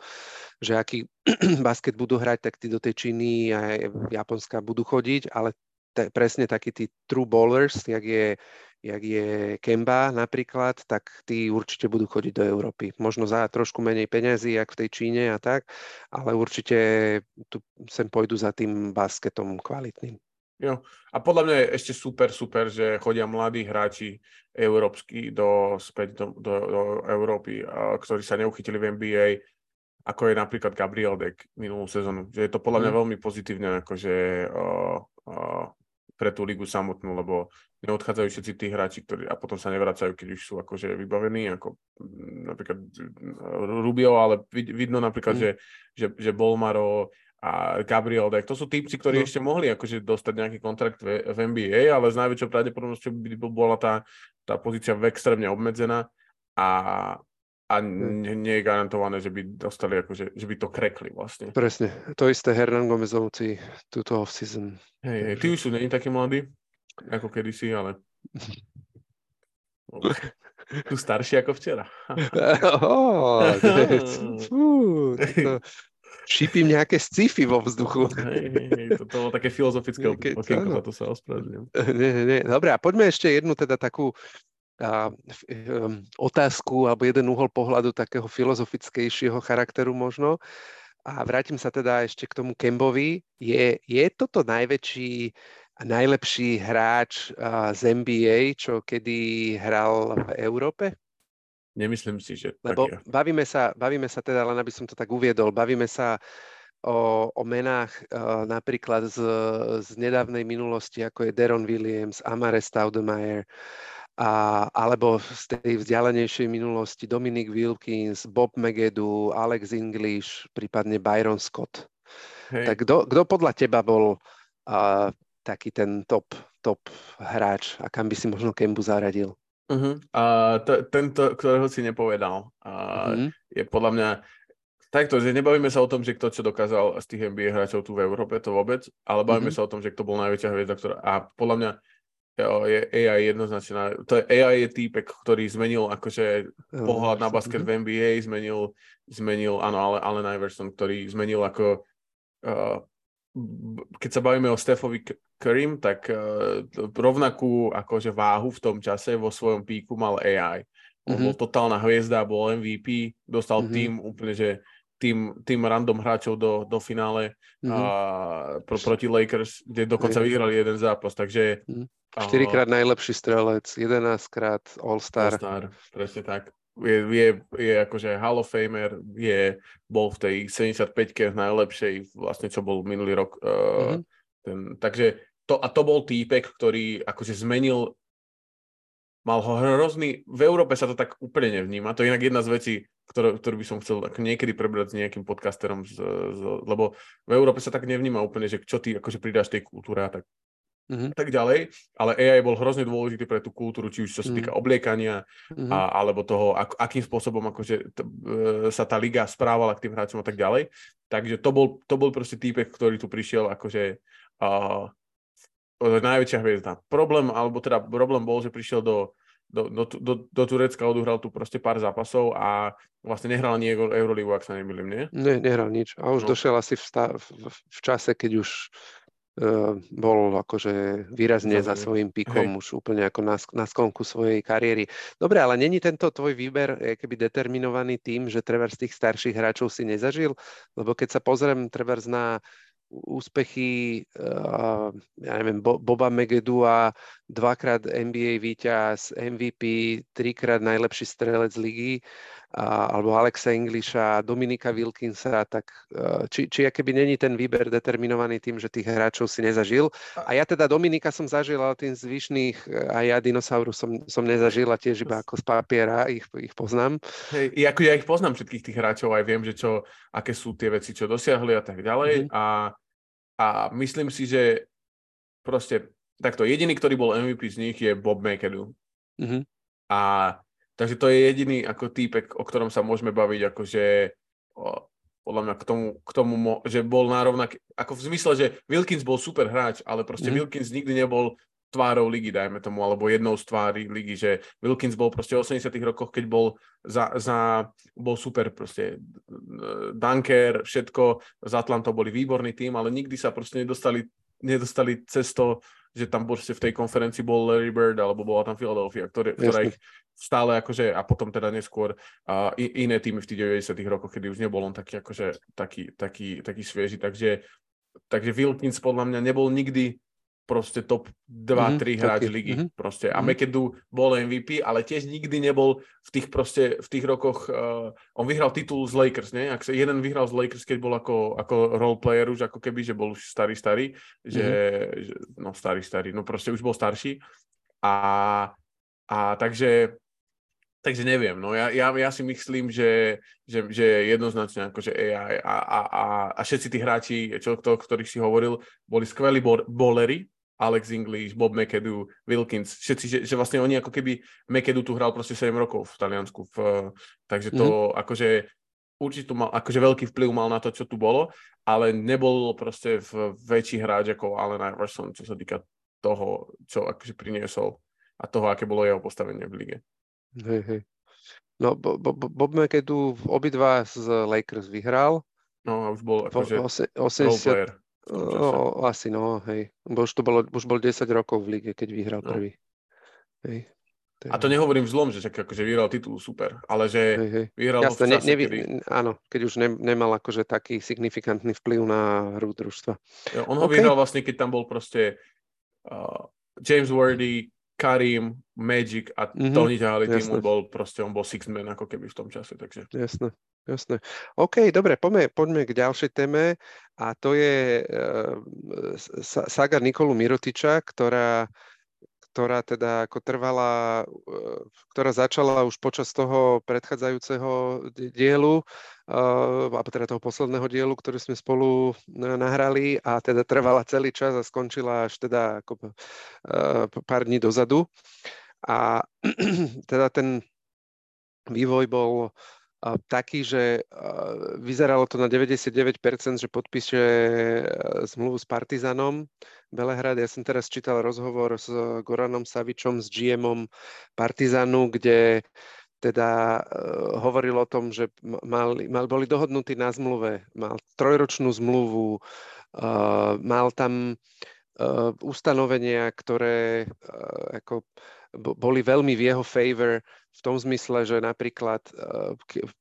že aký basket budú hrať, tak tí do tej Číny a Japonska budú chodiť, ale te, presne takí tí true bowlers, jak je, jak je Kemba napríklad, tak tí určite budú chodiť do Európy. Možno za trošku menej peniazy, jak v tej Číne a tak, ale určite tu sem pôjdu za tým basketom kvalitným. Jo. A podľa mňa je ešte super, super, že chodia mladí hráči európsky do, späť do, do, do Európy, a, ktorí sa neuchytili v NBA, ako je napríklad Gabriel Deck minulú sezónu. Že je to podľa mňa mm. veľmi pozitívne akože, uh, uh, pre tú ligu samotnú, lebo neodchádzajú všetci tí hráči, ktorí a potom sa nevracajú, keď už sú akože vybavení, ako mm, napríklad mm, Rubio, ale vidno napríklad, mm. že, že, že Bolmaro a Gabriel Deck, to sú típci, ktorí no. ešte mohli akože dostať nejaký kontrakt v, v NBA, ale s najväčšou pravdepodobnosťou by bola tá, tá pozícia v extrémne obmedzená a, a nie, nie je garantované, že by dostali, akože, že by to krekli vlastne. Presne, to isté Hernan Gomezovci túto off-season. Hej, hej, ty už sú není taký mladý? ako kedysi, ale tu starší ako včera. oh, fú, šípim nejaké sci-fi vo vzduchu. Hej, hej, to, to bolo také filozofické okienko, za to sa ospravedlňujem. Nie, nie, Dobre, a poďme ešte jednu teda takú a, um, otázku alebo jeden uhol pohľadu takého filozofickejšieho charakteru možno. A vrátim sa teda ešte k tomu Kembovi. Je, je toto najväčší a najlepší hráč uh, z NBA, čo kedy hral v Európe? Nemyslím si, že Lebo tak je. bavíme sa, bavíme sa teda, len aby som to tak uviedol, bavíme sa o, o menách uh, napríklad z, z nedávnej minulosti, ako je Deron Williams, Amare Staudemeyer, a, alebo z tej vzdialenejšej minulosti Dominic Wilkins, Bob Megedu, Alex English, prípadne Byron Scott. Hej. Tak kto podľa teba bol uh, taký ten top, top hráč a kam by si možno Kembu zaradil? Uh-huh. Uh, to, tento, ktorého si nepovedal, uh, uh-huh. je podľa mňa takto, že nebavíme sa o tom, že kto čo dokázal z tých NBA hráčov tu v Európe, to vôbec, ale bavíme uh-huh. sa o tom, že kto bol najväčšia hviezda, ktorá... A podľa mňa je AI jednoznačná. To je AI je týpek, ktorý zmenil akože pohľad na basket v NBA, zmenil, zmenil áno, ale Allen Iverson, ktorý zmenil ako uh, keď sa bavíme o Stefovi Karim, tak uh, rovnakú akože váhu v tom čase vo svojom píku mal AI. On mm-hmm. bol totálna hviezda, bol MVP, dostal mm-hmm. tým úplne, že tým, tým random hráčov do, do finále mm-hmm. a, pro, proti Lakers, kde dokonca vyhrali jeden zápas, takže mm-hmm. 4 krát najlepší strelec, 11 krát All-Star. All-Star, presne tak. Je, je, je akože Hall of Famer, je, bol v tej 75-ke najlepšej, vlastne čo bol minulý rok. Uh, mm-hmm. Ten, takže to, a to bol týpek, ktorý akože zmenil mal ho hrozný, v Európe sa to tak úplne nevníma, to je inak jedna z vecí, ktorú, ktorú by som chcel niekedy prebrať s nejakým podcasterom, z, z, lebo v Európe sa tak nevníma úplne, že čo ty akože pridáš tej kultúre a tak mm-hmm. tak ďalej, ale AI bol hrozne dôležitý pre tú kultúru, či už čo sa týka mm-hmm. obliekania, mm-hmm. a, alebo toho, ak, akým spôsobom akože t, e, sa tá liga správala k tým hráčom a tak ďalej. Takže to bol, to bol proste týpek, ktorý tu prišiel akože uh, najväčšia hviezda. Problém, alebo teda problém bol, že prišiel do, do, do, do, do Turecka, odohral tu proste pár zápasov a vlastne nehral ani Euroligu, ak sa nemýlim, nie? Ne, nehral nič. A už no. došiel asi v, stav, v, v čase, keď už Ehm, bol akože výrazne za svojím pikom Hej. už úplne ako na, na skonku svojej kariéry. Dobre, ale není tento tvoj výber keby determinovaný tým, že Trevor z tých starších hráčov si nezažil? Lebo keď sa pozriem Trevor na úspechy, uh, ja neviem, Bo- Boba Megedua, dvakrát NBA víťaz, MVP, trikrát najlepší strelec ligy, alebo Alexa Englisha, Dominika Wilkinsa, tak uh, či, či keby není ten výber determinovaný tým, že tých hráčov si nezažil. A ja teda Dominika som zažil, ale tým zvyšných, a ja dinosaurus som, som nezažil a tiež iba ako z papiera ich, ich poznám. Hej, ako ja ich poznám všetkých tých hráčov, aj viem, že čo, aké sú tie veci, čo dosiahli a tak ďalej. Mm-hmm. A a myslím si, že proste takto, jediný, ktorý bol MVP z nich je Bob McAdoo. Mm-hmm. A takže to je jediný ako týpek, o ktorom sa môžeme baviť, akože podľa mňa k tomu, k tomu že bol nárovnak, ako v zmysle, že Wilkins bol super hráč, ale proste mm-hmm. Wilkins nikdy nebol tvárou ligy, dajme tomu, alebo jednou z tvári ligy, že Wilkins bol proste v 80 rokoch, keď bol za, za, bol super proste Dunker, všetko, z Atlantou boli výborný tým, ale nikdy sa proste nedostali, nedostali cez to, že tam proste v tej konferencii bol Larry Bird, alebo bola tam Philadelphia, ktoré, ktorá ich stále akože, a potom teda neskôr a iné týmy v tých 90 rokoch, kedy už nebol on taký akože taký, taký, taký svieži, takže takže Wilkins podľa mňa nebol nikdy proste top 2-3 mm-hmm, hráč okay. ligy. Mm-hmm. Proste. A mm-hmm. McAdoo bol MVP, ale tiež nikdy nebol v tých proste, v tých rokoch, uh, on vyhral titul z Lakers, nie? Ak sa jeden vyhral z Lakers, keď bol ako, ako role player už ako keby, že bol už starý, starý, že, mm-hmm. že no starý, starý, no proste už bol starší. A, a takže Takže neviem, no ja, ja, ja si myslím, že, že, že jednoznačne akože AI a, a, a, a všetci tí hráči, čo, to, ktorých si hovoril, boli skvelí bowlery, Alex English, Bob McAdoo, Wilkins, všetci, že, že vlastne oni ako keby McAdoo tu hral proste 7 rokov v Taliansku, v, takže to mm-hmm. akože určite mal, akože veľký vplyv mal na to, čo tu bolo, ale nebol proste v väčší hráč ako Allen Iverson, čo sa týka toho, čo akože priniesol a toho, aké bolo jeho postavenie v lige. Hej, hej. No, Bob McAdoo obidva z Lakers vyhral. No a už bol akože 80, no, asi no, hej. Bo už, to bolo, už bol 10 rokov v lige, keď vyhral no. prvý. Hej. A to nehovorím v zlom, že čak, akože vyhral titul super, ale že hej, hej. vyhral Jasne, v čase, ne, nevy, kedy... Áno, keď už ne, nemal akože taký signifikantný vplyv na hru družstva. Jo, on ho okay. vyhral vlastne, keď tam bol proste uh, James Worthy, Karim, Magic a mm-hmm, to oni ťahali tým, bol proste, on bol six man ako keby v tom čase, takže. Jasné, jasné. OK, dobre, poďme, poďme k ďalšej téme a to je uh, saga Nikolu Mirotiča, ktorá ktorá teda ako trvala, e, ktorá začala už počas toho predchádzajúceho dielu, e, alebo teda toho posledného dielu, ktorý sme spolu e, nahrali a teda trvala celý čas a skončila až teda ako pár dní dozadu. A teda ten vývoj bol taký, že vyzeralo to na 99%, že podpíše zmluvu s Partizanom Belehrad. Ja som teraz čítal rozhovor s Goranom Savičom, s GMom Partizanu, kde teda uh, hovoril o tom, že mal, mal, boli dohodnutí na zmluve, mal trojročnú zmluvu, mal tam ustanovenia, ktoré ako boli veľmi v jeho favor v tom zmysle, že napríklad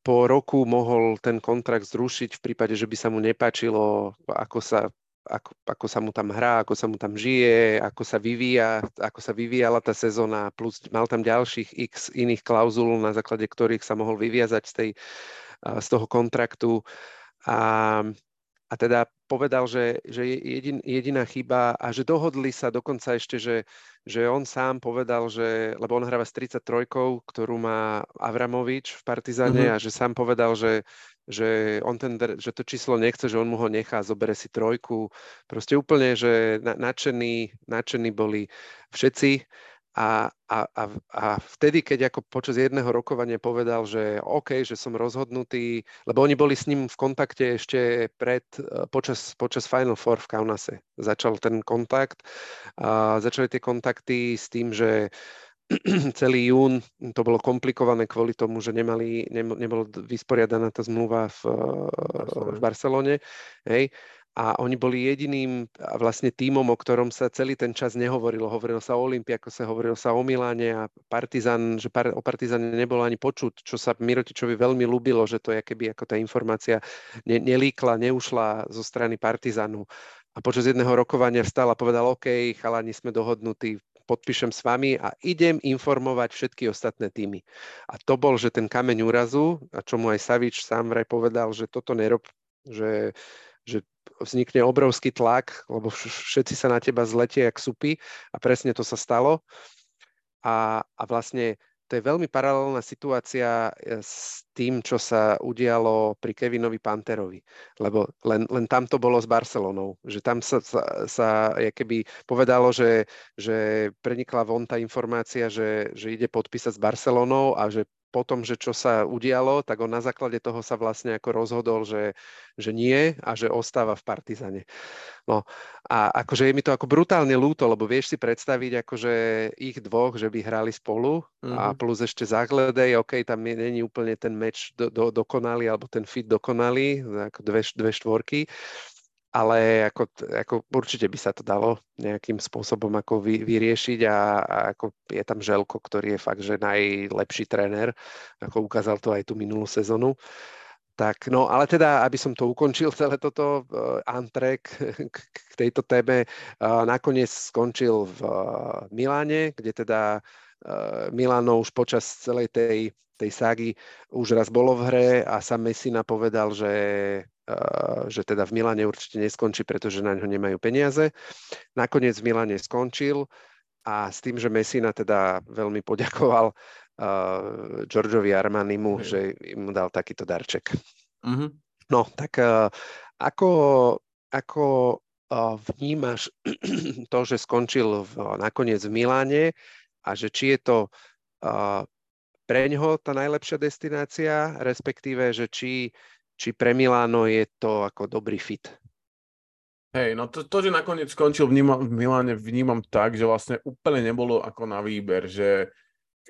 po roku mohol ten kontrakt zrušiť v prípade, že by sa mu nepáčilo, ako sa ako, ako sa mu tam hrá, ako sa mu tam žije, ako sa vyvíja, ako sa vyvíjala tá sezóna, plus mal tam ďalších x iných klauzul, na základe ktorých sa mohol vyviazať z, tej, z toho kontraktu. A, a teda povedal, že, že je jedin, jediná chyba a že dohodli sa dokonca ešte, že, že on sám povedal, že, lebo on hráva s 33, ktorú má Avramovič v Partizane mm-hmm. a že sám povedal, že, že on ten, že to číslo nechce, že on mu ho nechá, zobere si trojku. Proste úplne, že nadšení, nadšení boli všetci a, a, a, a vtedy, keď ako počas jedného rokovania povedal, že OK, že som rozhodnutý, lebo oni boli s ním v kontakte ešte pred, e, počas, počas Final Four v Kaunase. Začal ten kontakt, a začali tie kontakty s tým, že celý jún to bolo komplikované kvôli tomu, že nemali, ne, nebolo vysporiadaná tá zmluva v, Barcelone. v Barcelone. Hej a oni boli jediným vlastne tímom, o ktorom sa celý ten čas nehovorilo. Hovorilo sa o Olympiakose, hovorilo sa o Miláne a Partizan, že par, o Partizane nebolo ani počuť, čo sa Mirotičovi veľmi ľúbilo, že to je keby ako tá informácia ne, nelíkla, neušla zo strany Partizanu. A počas jedného rokovania vstal a povedal, OK, chalani, sme dohodnutí, podpíšem s vami a idem informovať všetky ostatné týmy. A to bol, že ten kameň úrazu, a čo mu aj Savič sám vraj povedal, že toto nerob, že, že vznikne obrovský tlak, lebo všetci sa na teba zletia jak supy a presne to sa stalo. A, a vlastne to je veľmi paralelná situácia e, s tým, čo sa udialo pri Kevinovi Panterovi. Lebo len, len tam to bolo s Barcelonou. Že tam sa, sa, sa keby povedalo, že, že prenikla von tá informácia, že, že ide podpísať s Barcelonou a že po tom, že čo sa udialo, tak on na základe toho sa vlastne ako rozhodol, že, že nie a že ostáva v Partizane. No a akože je mi to ako brutálne ľúto, lebo vieš si predstaviť akože ich dvoch, že by hrali spolu mm-hmm. a mhm. plus ešte základej, OK, tam není úplne ten meč do, do, dokonalý alebo ten fit dokonalý, ako dve, dve štvorky, ale ako, ako určite by sa to dalo nejakým spôsobom ako vy, vyriešiť a, a ako je tam Želko, ktorý je fakt, že najlepší tréner, ako ukázal to aj tú minulú sezonu. Tak, no ale teda, aby som to ukončil, celé toto uh, antrek k, k tejto téme, uh, nakoniec skončil v uh, Miláne, kde teda uh, Milano už počas celej tej, tej ságy už raz bolo v hre a sam Messina povedal, že že teda v Milane určite neskončí, pretože na ňo nemajú peniaze. Nakoniec v Milane skončil a s tým, že Messina teda veľmi poďakoval uh, Georgeovi Armanimu, mm. že im dal takýto darček. Mm-hmm. No, tak uh, ako, ako uh, vnímaš to, že skončil v, nakoniec v Miláne a že či je to uh, pre ňoho tá najlepšia destinácia, respektíve, že či či pre Miláno je to ako dobrý fit? Hej, no to, to, že nakoniec skončil v, v Miláne, vnímam tak, že vlastne úplne nebolo ako na výber, že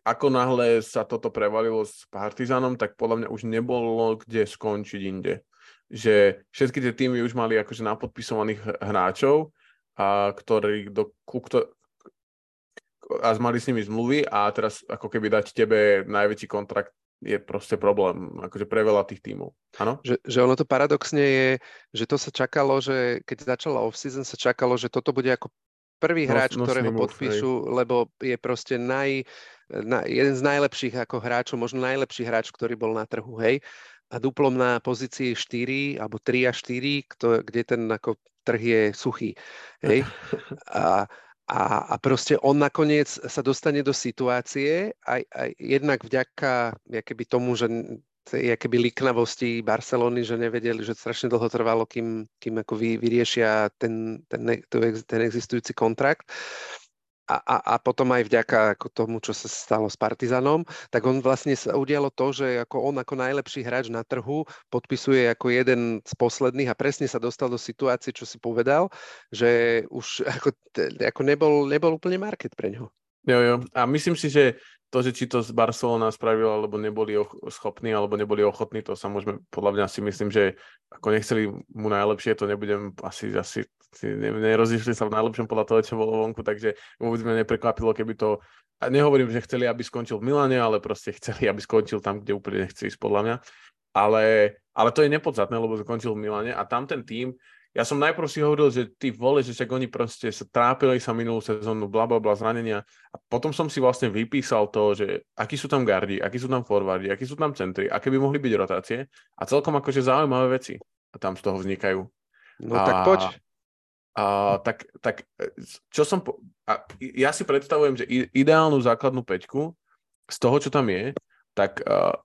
ako náhle sa toto prevalilo s Partizanom, tak podľa mňa už nebolo kde skončiť inde. Že všetky tie týmy už mali akože napodpisovaných hráčov, a ktorí do, ku, kto, a mali s nimi zmluvy a teraz ako keby dať tebe najväčší kontrakt je proste problém, akože pre veľa tých tímov. Áno? Že, že ono to paradoxne je, že to sa čakalo, že keď začala off-season, sa čakalo, že toto bude ako prvý hráč, no, ktorého podpíšu, hej. lebo je proste naj, na, jeden z najlepších ako hráčov, možno najlepší hráč, ktorý bol na trhu, hej. A duplom na pozícii 4 alebo 3 a 4, kto, kde ten ako trh je suchý. Hej. A, a, a proste on nakoniec sa dostane do situácie, aj, aj jednak vďaka keby tomu, že keby liknavosti Barcelony, že nevedeli, že strašne dlho trvalo, kým, kým ako vy, vyriešia ten, ten, ten existujúci kontrakt a, a, a potom aj vďaka ako tomu, čo sa stalo s Partizanom, tak on vlastne sa udialo to, že ako on ako najlepší hráč na trhu podpisuje ako jeden z posledných a presne sa dostal do situácie, čo si povedal, že už ako, ako nebol, nebol úplne market pre ňo. Jo, jo. A myslím si, že to, že či to z Barcelona spravila, alebo neboli och- schopní, alebo neboli ochotní, to sa môžeme, podľa mňa si myslím, že ako nechceli mu najlepšie, to nebudem asi, asi nerozišli sa v najlepšom podľa toho, čo bolo vonku, takže vôbec ma neprekvapilo, keby to, a nehovorím, že chceli, aby skončil v Milane, ale proste chceli, aby skončil tam, kde úplne nechce ísť, podľa mňa. Ale, ale to je nepodstatné, lebo skončil v Milane a tam ten tým, ja som najprv si hovoril, že ty vole, že však oni proste sa trápili sa minulú sezónu, bla bla bla zranenia a potom som si vlastne vypísal to, že akí sú tam gardi, akí sú tam forwardi, akí sú tam centri, aké by mohli byť rotácie a celkom akože zaujímavé veci tam z toho vznikajú. No a, tak poď. A, tak, tak čo som... Po, a ja si predstavujem, že ideálnu základnú peťku z toho, čo tam je, tak, uh,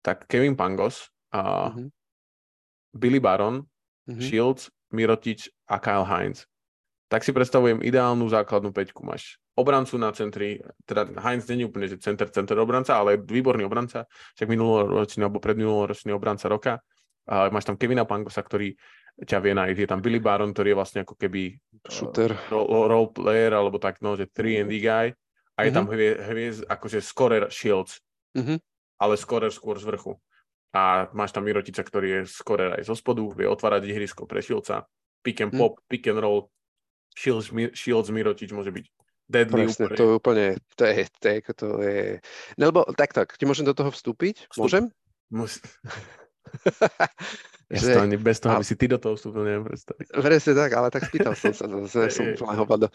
tak Kevin Pangos, uh, mm-hmm. Billy Baron, mm-hmm. Shields, Mirotič a Kyle Heinz. Tak si predstavujem ideálnu základnú peťku. Máš obrancu na centri, teda Heinz není úplne, že center, center obranca, ale výborný obranca, však minuloročný alebo predminuloročný obranca roka. Uh, máš tam Kevina Pangosa, ktorý ťa vie nájsť. Je tam Billy Baron, ktorý je vlastne ako keby Shooter. Uh, role, player, alebo tak, no, že 3 and D guy. A je mm-hmm. tam hvie, hviezd, akože scorer Shields, mm-hmm. ale scorer skôr z vrchu. A máš tam Mirotica, ktorý je scorer aj zo spodu, vie otvárať ihrisko pre Shieldsa, pick and mhm. pop, mm. pick and roll, Shields, Shields Mirotic môže byť deadly Presne, úplne. to úplne, to je, to je, to je, no lebo tak, tak, ti môžem do toho vstúpiť? Vstup. Môžem? Mus... Ja že, to ani bez toho, aby si ty do toho vstúpil, neviem predstaviť. Presne tak, ale tak spýtal som sa, zase som hovado.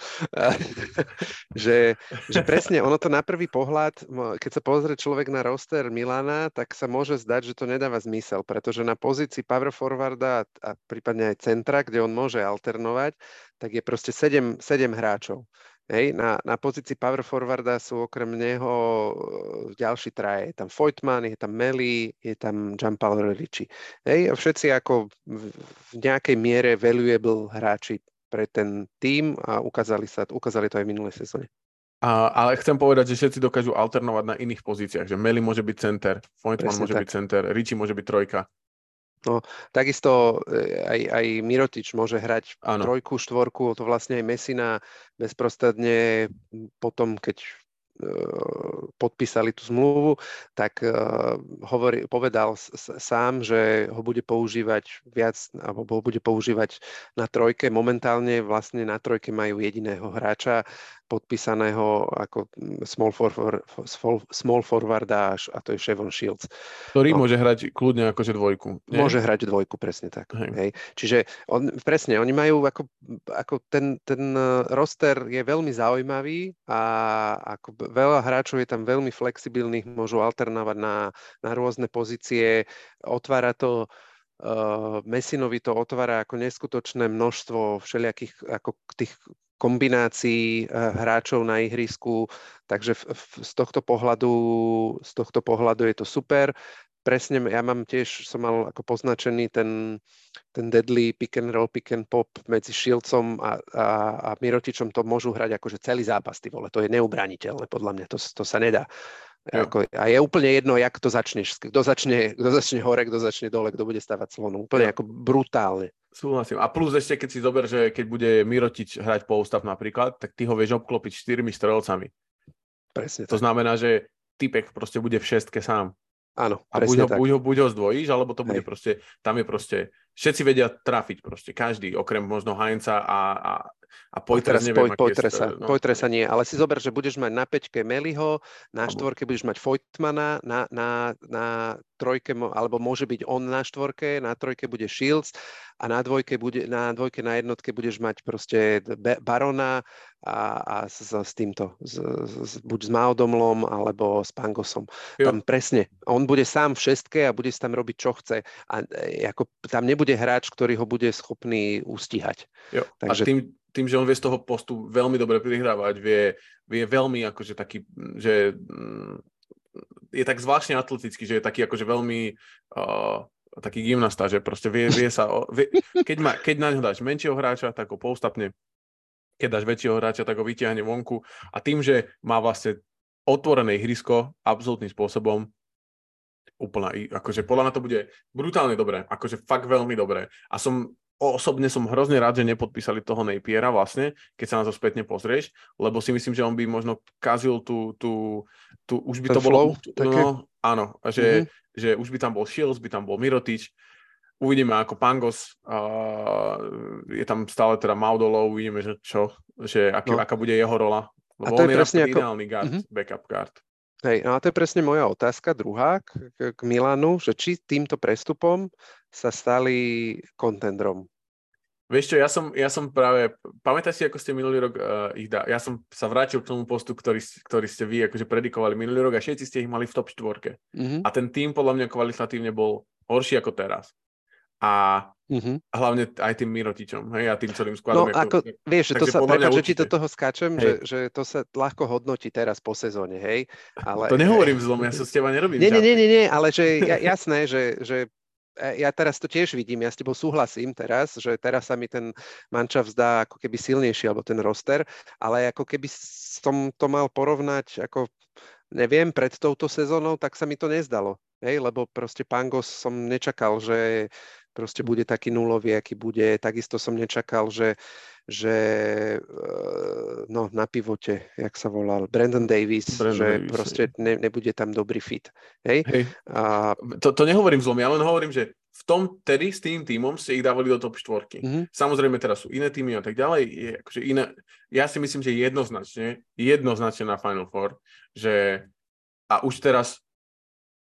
že, že presne, ono to na prvý pohľad, keď sa pozrie človek na roster Milana, tak sa môže zdať, že to nedáva zmysel, pretože na pozícii power forwarda a prípadne aj centra, kde on môže alternovať, tak je proste 7, 7 hráčov. Hej, na, na pozícii power forwarda sú okrem neho e, ďalší traje. Je tam Voigtman, je tam Meli, je tam Gianpaolo Ricci. Hej, a všetci ako v, v nejakej miere valuable hráči pre ten tým a ukázali, sa, ukázali to aj v minulej sezóne. A, ale chcem povedať, že všetci dokážu alternovať na iných pozíciách, že Meli môže byť center, Voigtman môže tak. byť center, Ricci môže byť trojka. No, takisto e, aj, aj Mirotič môže hrať ano. trojku, štvorku, to vlastne aj Mesina bezprostredne potom, keď podpísali tú zmluvu, tak eh, hovorí, povedal sám, že ho bude používať viac, alebo ho bude používať na trojke. Momentálne vlastne na trojke majú jediného hráča podpísaného ako small, forward, small forward a, to je Shevon Shields. Ktorý no. môže hrať kľudne akože dvojku. Nie? Môže hrať dvojku, presne tak. Hej. Hej. Čiže on, presne, oni majú ako, ako ten, ten eh, roster je veľmi zaujímavý a ako veľa hráčov je tam veľmi flexibilných, môžu alternovať na, na rôzne pozície, otvára to Uh, Mesinovi to otvára ako neskutočné množstvo všelijakých ako tých kombinácií uh, hráčov na ihrisku, takže v, v, z, tohto pohľadu, z tohto pohľadu je to super presne, ja mám tiež, som mal ako poznačený ten, ten deadly pick and roll, pick and pop medzi Shieldsom a, a, a Mirotičom, to môžu hrať akože celý zápas, ty vole, to je neubraniteľné, podľa mňa, to, to sa nedá. Ako, a je úplne jedno, jak to začneš. Kto začne, kto začne hore, kto začne dole, kto bude stavať slonu. Úplne jo. ako brutálne. Súhlasím. A plus ešte, keď si zober, že keď bude Mirotič hrať ústav napríklad, tak ty ho vieš obklopiť štyrmi strelcami. Presne. To tak. znamená, že typek proste bude v šestke sám. Áno, a buď ho, buď, ho, buď ho zdvojíš, alebo to bude Hej. proste, tam je proste, všetci vedia trafiť proste, každý, okrem možno Heinza a, a, a Poitres, neviem, poj, Poitresa, no. Poitresa nie, ale si zober, že budeš mať na peťke Meliho, na štvorke budeš mať Voigtmana, na, na, na trojke, alebo môže byť on na štvorke, na trojke bude Shields a na dvojke, bude, na dvojke, na jednotke budeš mať proste Barona a, a s, s týmto, s, s, buď s Maodomlom alebo s Pangosom. Jo. Tam presne, on bude sám v šestke a bude si tam robiť, čo chce. A e, ako, tam nebude hráč, ktorý ho bude schopný ustíhať. Jo. Takže... A tým, tým, že on vie z toho postu veľmi dobre prihrávať, vie, vie veľmi akože taký, že mm, je tak zvláštne atletický, že je taký akože veľmi uh, taký gymnasta, že proste vie, vie sa, vie, keď, ma, keď na ňo dáš menšieho hráča, tak ho poustapne, keď dáš väčšieho hráča, tak ho vyťahne vonku a tým, že má vlastne otvorené ihrisko absolútnym spôsobom, úplná, akože podľa mňa to bude brutálne dobré, akože fakt veľmi dobré. A som osobne som hrozne rád, že nepodpísali toho Napiera vlastne, keď sa na to spätne pozrieš, lebo si myslím, že on by možno kazil tú, tú, tú už by Ten to bolo... Flow, no, áno, že, mm-hmm. že už by tam bol Shields, by tam bol Mirotič, uvidíme ako Pangos, uh, je tam stále teda Maudolo, uvidíme, že čo, že aký, no. aká bude jeho rola. Lebo a to on je presne ako... ideálny guard, mm-hmm. backup guard. Hej, no a to je presne moja otázka, druhá k, k Milanu, že či týmto prestupom sa stali kontendrom. Vieš čo, ja som, ja som práve, pamätáš si, ako ste minulý rok uh, ich dá, ja som sa vrátil k tomu postu, ktorý, ktorý ste vy akože predikovali minulý rok a všetci ste ich mali v top štvorke. Mm-hmm. A ten tým podľa mňa kvalitatívne bol horší ako teraz. A mm-hmm. hlavne aj tým Mirotičom, hej, a tým celým skladom. No ako, to, vieš, že to sa, prepáč, že ti do toho skáčem, že, že to sa ľahko hodnotí teraz po sezóne, hej. Ale, to nehovorím zlom, ja sa s teba nerobím. Nie, nie, nie, nie, nie, ale že jasné, že, že E, ja teraz to tiež vidím, ja s tebou súhlasím teraz, že teraz sa mi ten mančav zdá ako keby silnejší, alebo ten roster, ale ako keby som to mal porovnať ako neviem, pred touto sezónou, tak sa mi to nezdalo. Hej, lebo proste Pangos som nečakal, že proste bude taký nulový, aký bude. Takisto som nečakal, že že eh, no, na pivote, jak sa volal, Brandon Davis, Brandon že Davis, proste ne, nebude tam dobrý fit. Hej? Hej. A... To, to nehovorím zlom, ja len hovorím, že v tom tedy s tým týmom ste ich dávali do top štvorky. Mm-hmm. Samozrejme teraz sú iné týmy a tak ďalej. Je akože iné, ja si myslím, že jednoznačne, jednoznačne na Final Four, že a už teraz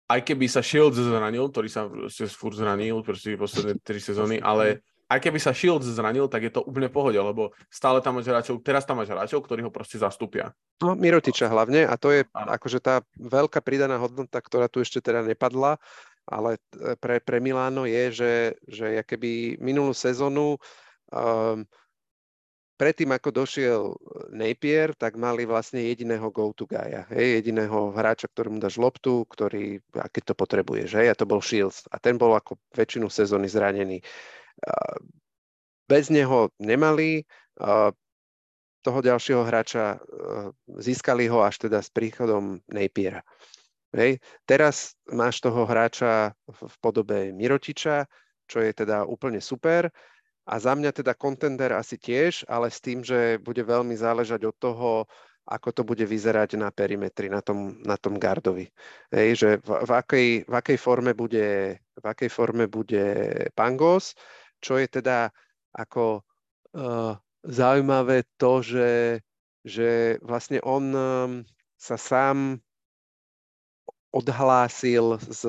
aj keby sa Shields zranil, ktorý sa furt zranil proste posledné tri sezóny, ale aj keby sa Shields zranil, tak je to úplne pohode, lebo stále tam máš hráčov, teraz tam máš hráčov, ktorí ho proste zastúpia. No, Mirotiča hlavne a to je ano. akože tá veľká pridaná hodnota, ktorá tu ešte teda nepadla, ale e, pre, pre Miláno je, že, že keby minulú sezónu um, predtým, ako došiel Napier, tak mali vlastne jediného go-to guya, hej, jediného hráča, ktorý mu dáš loptu, ktorý, a keď to potrebuješ, hej, a to bol Shields. A ten bol ako väčšinu sezóny zranený. Bez neho nemali, toho ďalšieho hráča získali ho až teda s príchodom Napiera. Hej. Teraz máš toho hráča v podobe Mirotiča, čo je teda úplne super. A za mňa teda kontender asi tiež, ale s tým, že bude veľmi záležať od toho, ako to bude vyzerať na perimetri, na tom, na tom gardovi. Hej, že v, v, akej, v, akej forme bude, v akej forme bude Pangos, čo je teda ako uh, zaujímavé to, že, že vlastne on um, sa sám odhlásil z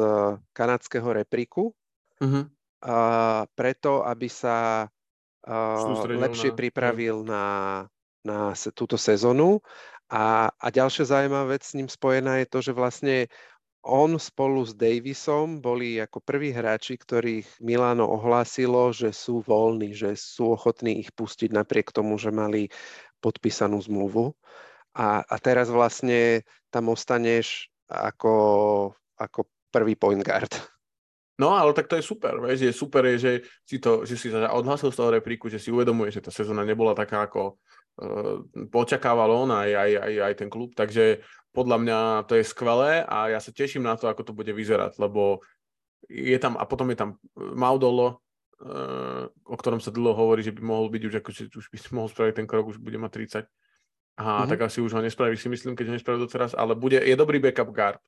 kanadského repriku uh-huh. Uh, preto, aby sa uh, lepšie na... pripravil na, na túto sezónu. A, a ďalšia zaujímavá vec s ním spojená je to, že vlastne on spolu s Davisom boli ako prví hráči, ktorých Milano ohlásilo, že sú voľní, že sú ochotní ich pustiť napriek tomu, že mali podpísanú zmluvu. A, a teraz vlastne tam ostaneš ako, ako prvý point guard. No, ale tak to je super, vieš, je super je, že si to, že si sa odhlasil z toho repríku, že si uvedomuje, že tá sezóna nebola taká, ako uh, počakával on aj, aj, aj, aj ten klub, takže podľa mňa to je skvelé a ja sa teším na to, ako to bude vyzerať, lebo je tam, a potom je tam Maudolo, uh, o ktorom sa dlho hovorí, že by mohol byť už, ako, že už by mohol spraviť ten krok, už bude mať 30. A mm-hmm. tak asi už ho nespraví, si myslím, keď ho nespraví doteraz, ale bude, je dobrý backup guard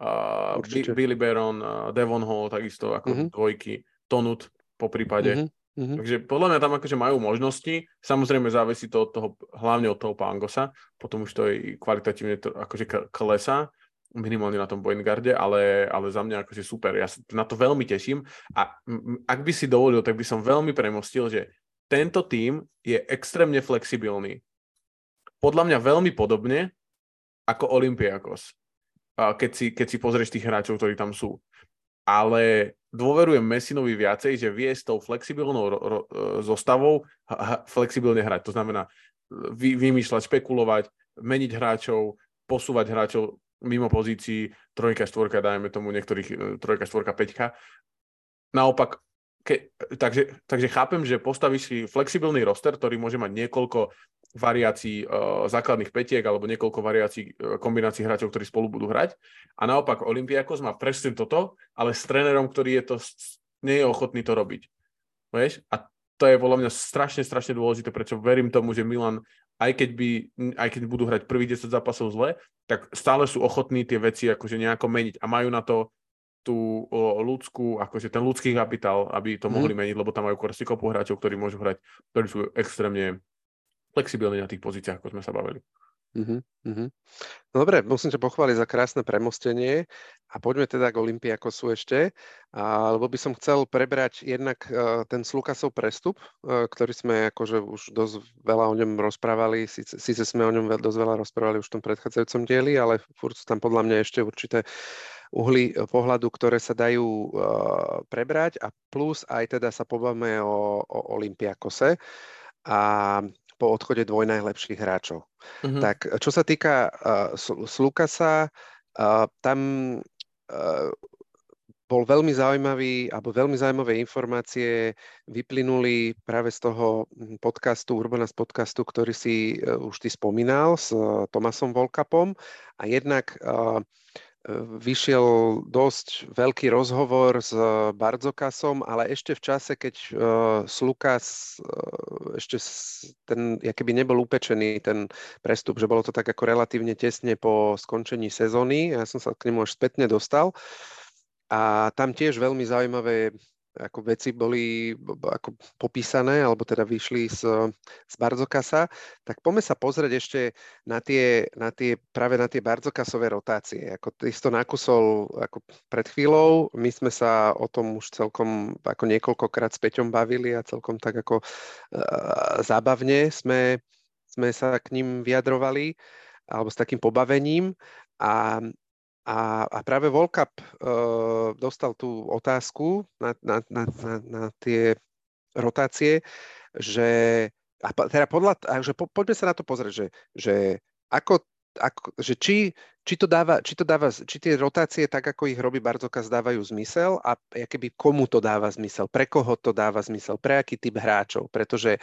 uh, Billy Baron, uh, Devon Hall, takisto ako mm-hmm. dvojky, Tonut po prípade. Mm-hmm. Takže podľa mňa tam akože majú možnosti, samozrejme závisí to od toho, hlavne od toho Pangosa, potom už to je kvalitatívne to, akože klesa, minimálne na tom point guarde, ale, ale za mňa akože super, ja sa na to veľmi teším a ak by si dovolil, tak by som veľmi premostil, že tento tím je extrémne flexibilný. Podľa mňa veľmi podobne ako Olympiakos keď si, keď si pozrieš tých hráčov, ktorí tam sú. Ale dôverujem Messinovi viacej, že vie s tou flexibilnou ro, ro, zostavou ha, flexibilne hrať. To znamená vy, vymýšľať, špekulovať, meniť hráčov, posúvať hráčov mimo pozícií, trojka, štvorka, dajme tomu niektorých e, trojka, štvorka, peťka. Naopak, ke, takže, takže chápem, že postavíš si flexibilný roster, ktorý môže mať niekoľko variácií uh, základných petiek alebo niekoľko variácií uh, kombinácií hráčov, ktorí spolu budú hrať. A naopak Olympiakos má presne toto, ale s trénerom, ktorý je to, nie je ochotný to robiť. Vieš? A to je podľa mňa strašne, strašne dôležité, prečo verím tomu, že Milan, aj keď, by, aj keď budú hrať prvý 10 zápasov zle, tak stále sú ochotní tie veci akože nejako meniť a majú na to tú ľudskú, akože ten ľudský kapitál, aby to mm. mohli meniť, lebo tam majú kopu hráčov, ktorí môžu hrať, ktorí sú extrémne flexibilní na tých pozíciách, ako sme sa bavili. Uh-huh, uh-huh. No dobre, musím ťa pochváliť za krásne premostenie a poďme teda k Olympiakosu ešte, a, lebo by som chcel prebrať jednak uh, ten Slukasov prestup, uh, ktorý sme akože už dosť veľa o ňom rozprávali, síce, síce sme o ňom dosť veľa rozprávali už v tom predchádzajúcom dieli, ale furt sú tam podľa mňa ešte určité uhly pohľadu, ktoré sa dajú uh, prebrať a plus aj teda sa pobavme o, o Olympiakose. A po odchode dvoj najlepších hráčov. Mm-hmm. Tak čo sa týka uh, Slukasa, uh, tam uh, bol veľmi zaujímavý, alebo veľmi zaujímavé informácie vyplynuli práve z toho podcastu, Urbanas podcastu, ktorý si uh, už ty spomínal s uh, Tomasom Volkapom. A jednak uh, vyšiel dosť veľký rozhovor s Bardzokasom, ale ešte v čase, keď uh, Slukas uh, ešte ten, keby nebol upečený ten prestup, že bolo to tak ako relatívne tesne po skončení sezóny. Ja som sa k nemu až spätne dostal. A tam tiež veľmi zaujímavé ako veci boli ako popísané, alebo teda vyšli z, z Barzokasa, tak poďme sa pozrieť ešte na tie, na tie, práve na tie Barzokasové rotácie. Ako ty to nakusol ako pred chvíľou, my sme sa o tom už celkom ako niekoľkokrát s Peťom bavili a celkom tak ako uh, zábavne sme, sme sa k ním vyjadrovali alebo s takým pobavením. A a, a práve Volkap uh, dostal tú otázku na, na, na, na, na tie rotácie, že, a teda podľa, že po, poďme sa na to pozrieť, že, že ako, ako že či, či, to dáva, či to dáva, či tie rotácie, tak ako ich robí Barzoka, zdávajú zmysel a keby komu to dáva zmysel, pre koho to dáva zmysel, pre aký typ hráčov, pretože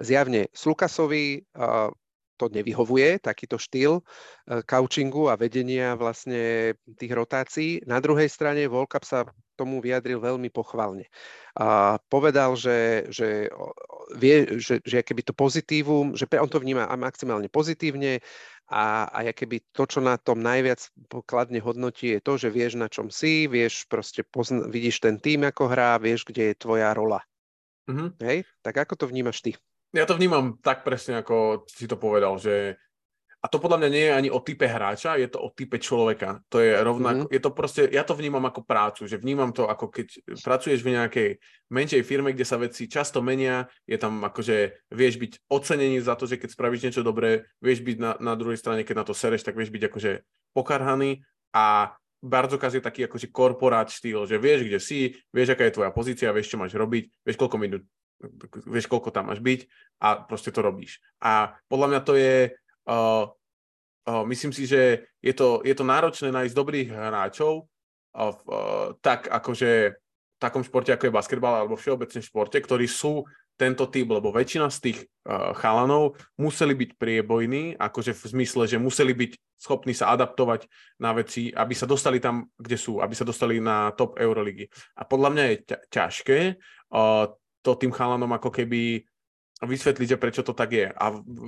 zjavne Slukasovi uh, to nevyhovuje, takýto štýl eh, coachingu a vedenia vlastne tých rotácií. Na druhej strane Volkap sa tomu vyjadril veľmi pochvalne. A povedal, že, že vie, že, že keby to pozitívum, že on to vníma maximálne pozitívne a, a keby to, čo na tom najviac kladne hodnotí, je to, že vieš, na čom si, vieš, proste pozna, vidíš ten tým, ako hrá, vieš, kde je tvoja rola. Mm-hmm. Hej? Tak ako to vnímaš ty? Ja to vnímam tak presne, ako si to povedal, že a to podľa mňa nie je ani o type hráča, je to o type človeka. To je rovnako, mm. je to proste, ja to vnímam ako prácu, že vnímam to ako keď pracuješ v nejakej menšej firme, kde sa veci často menia, je tam akože, vieš byť ocenený za to, že keď spravíš niečo dobré, vieš byť na, na druhej strane, keď na to sereš, tak vieš byť akože pokarhaný a Bardzokaz je taký akože korporát štýl, že vieš, kde si, vieš, aká je tvoja pozícia, vieš, čo máš robiť, vieš, koľko minút vieš, koľko tam máš byť a proste to robíš. A podľa mňa to je, uh, uh, myslím si, že je to, je to náročné nájsť dobrých hráčov, uh, uh, tak akože takom športe, ako je basketbal alebo všeobecne športe, ktorí sú tento typ, lebo väčšina z tých uh, chalanov museli byť priebojní, akože v zmysle, že museli byť schopní sa adaptovať na veci, aby sa dostali tam, kde sú, aby sa dostali na top Euroligy. A podľa mňa je ťa- ťažké uh, to tým chalanom ako keby vysvetliť, že prečo to tak je. A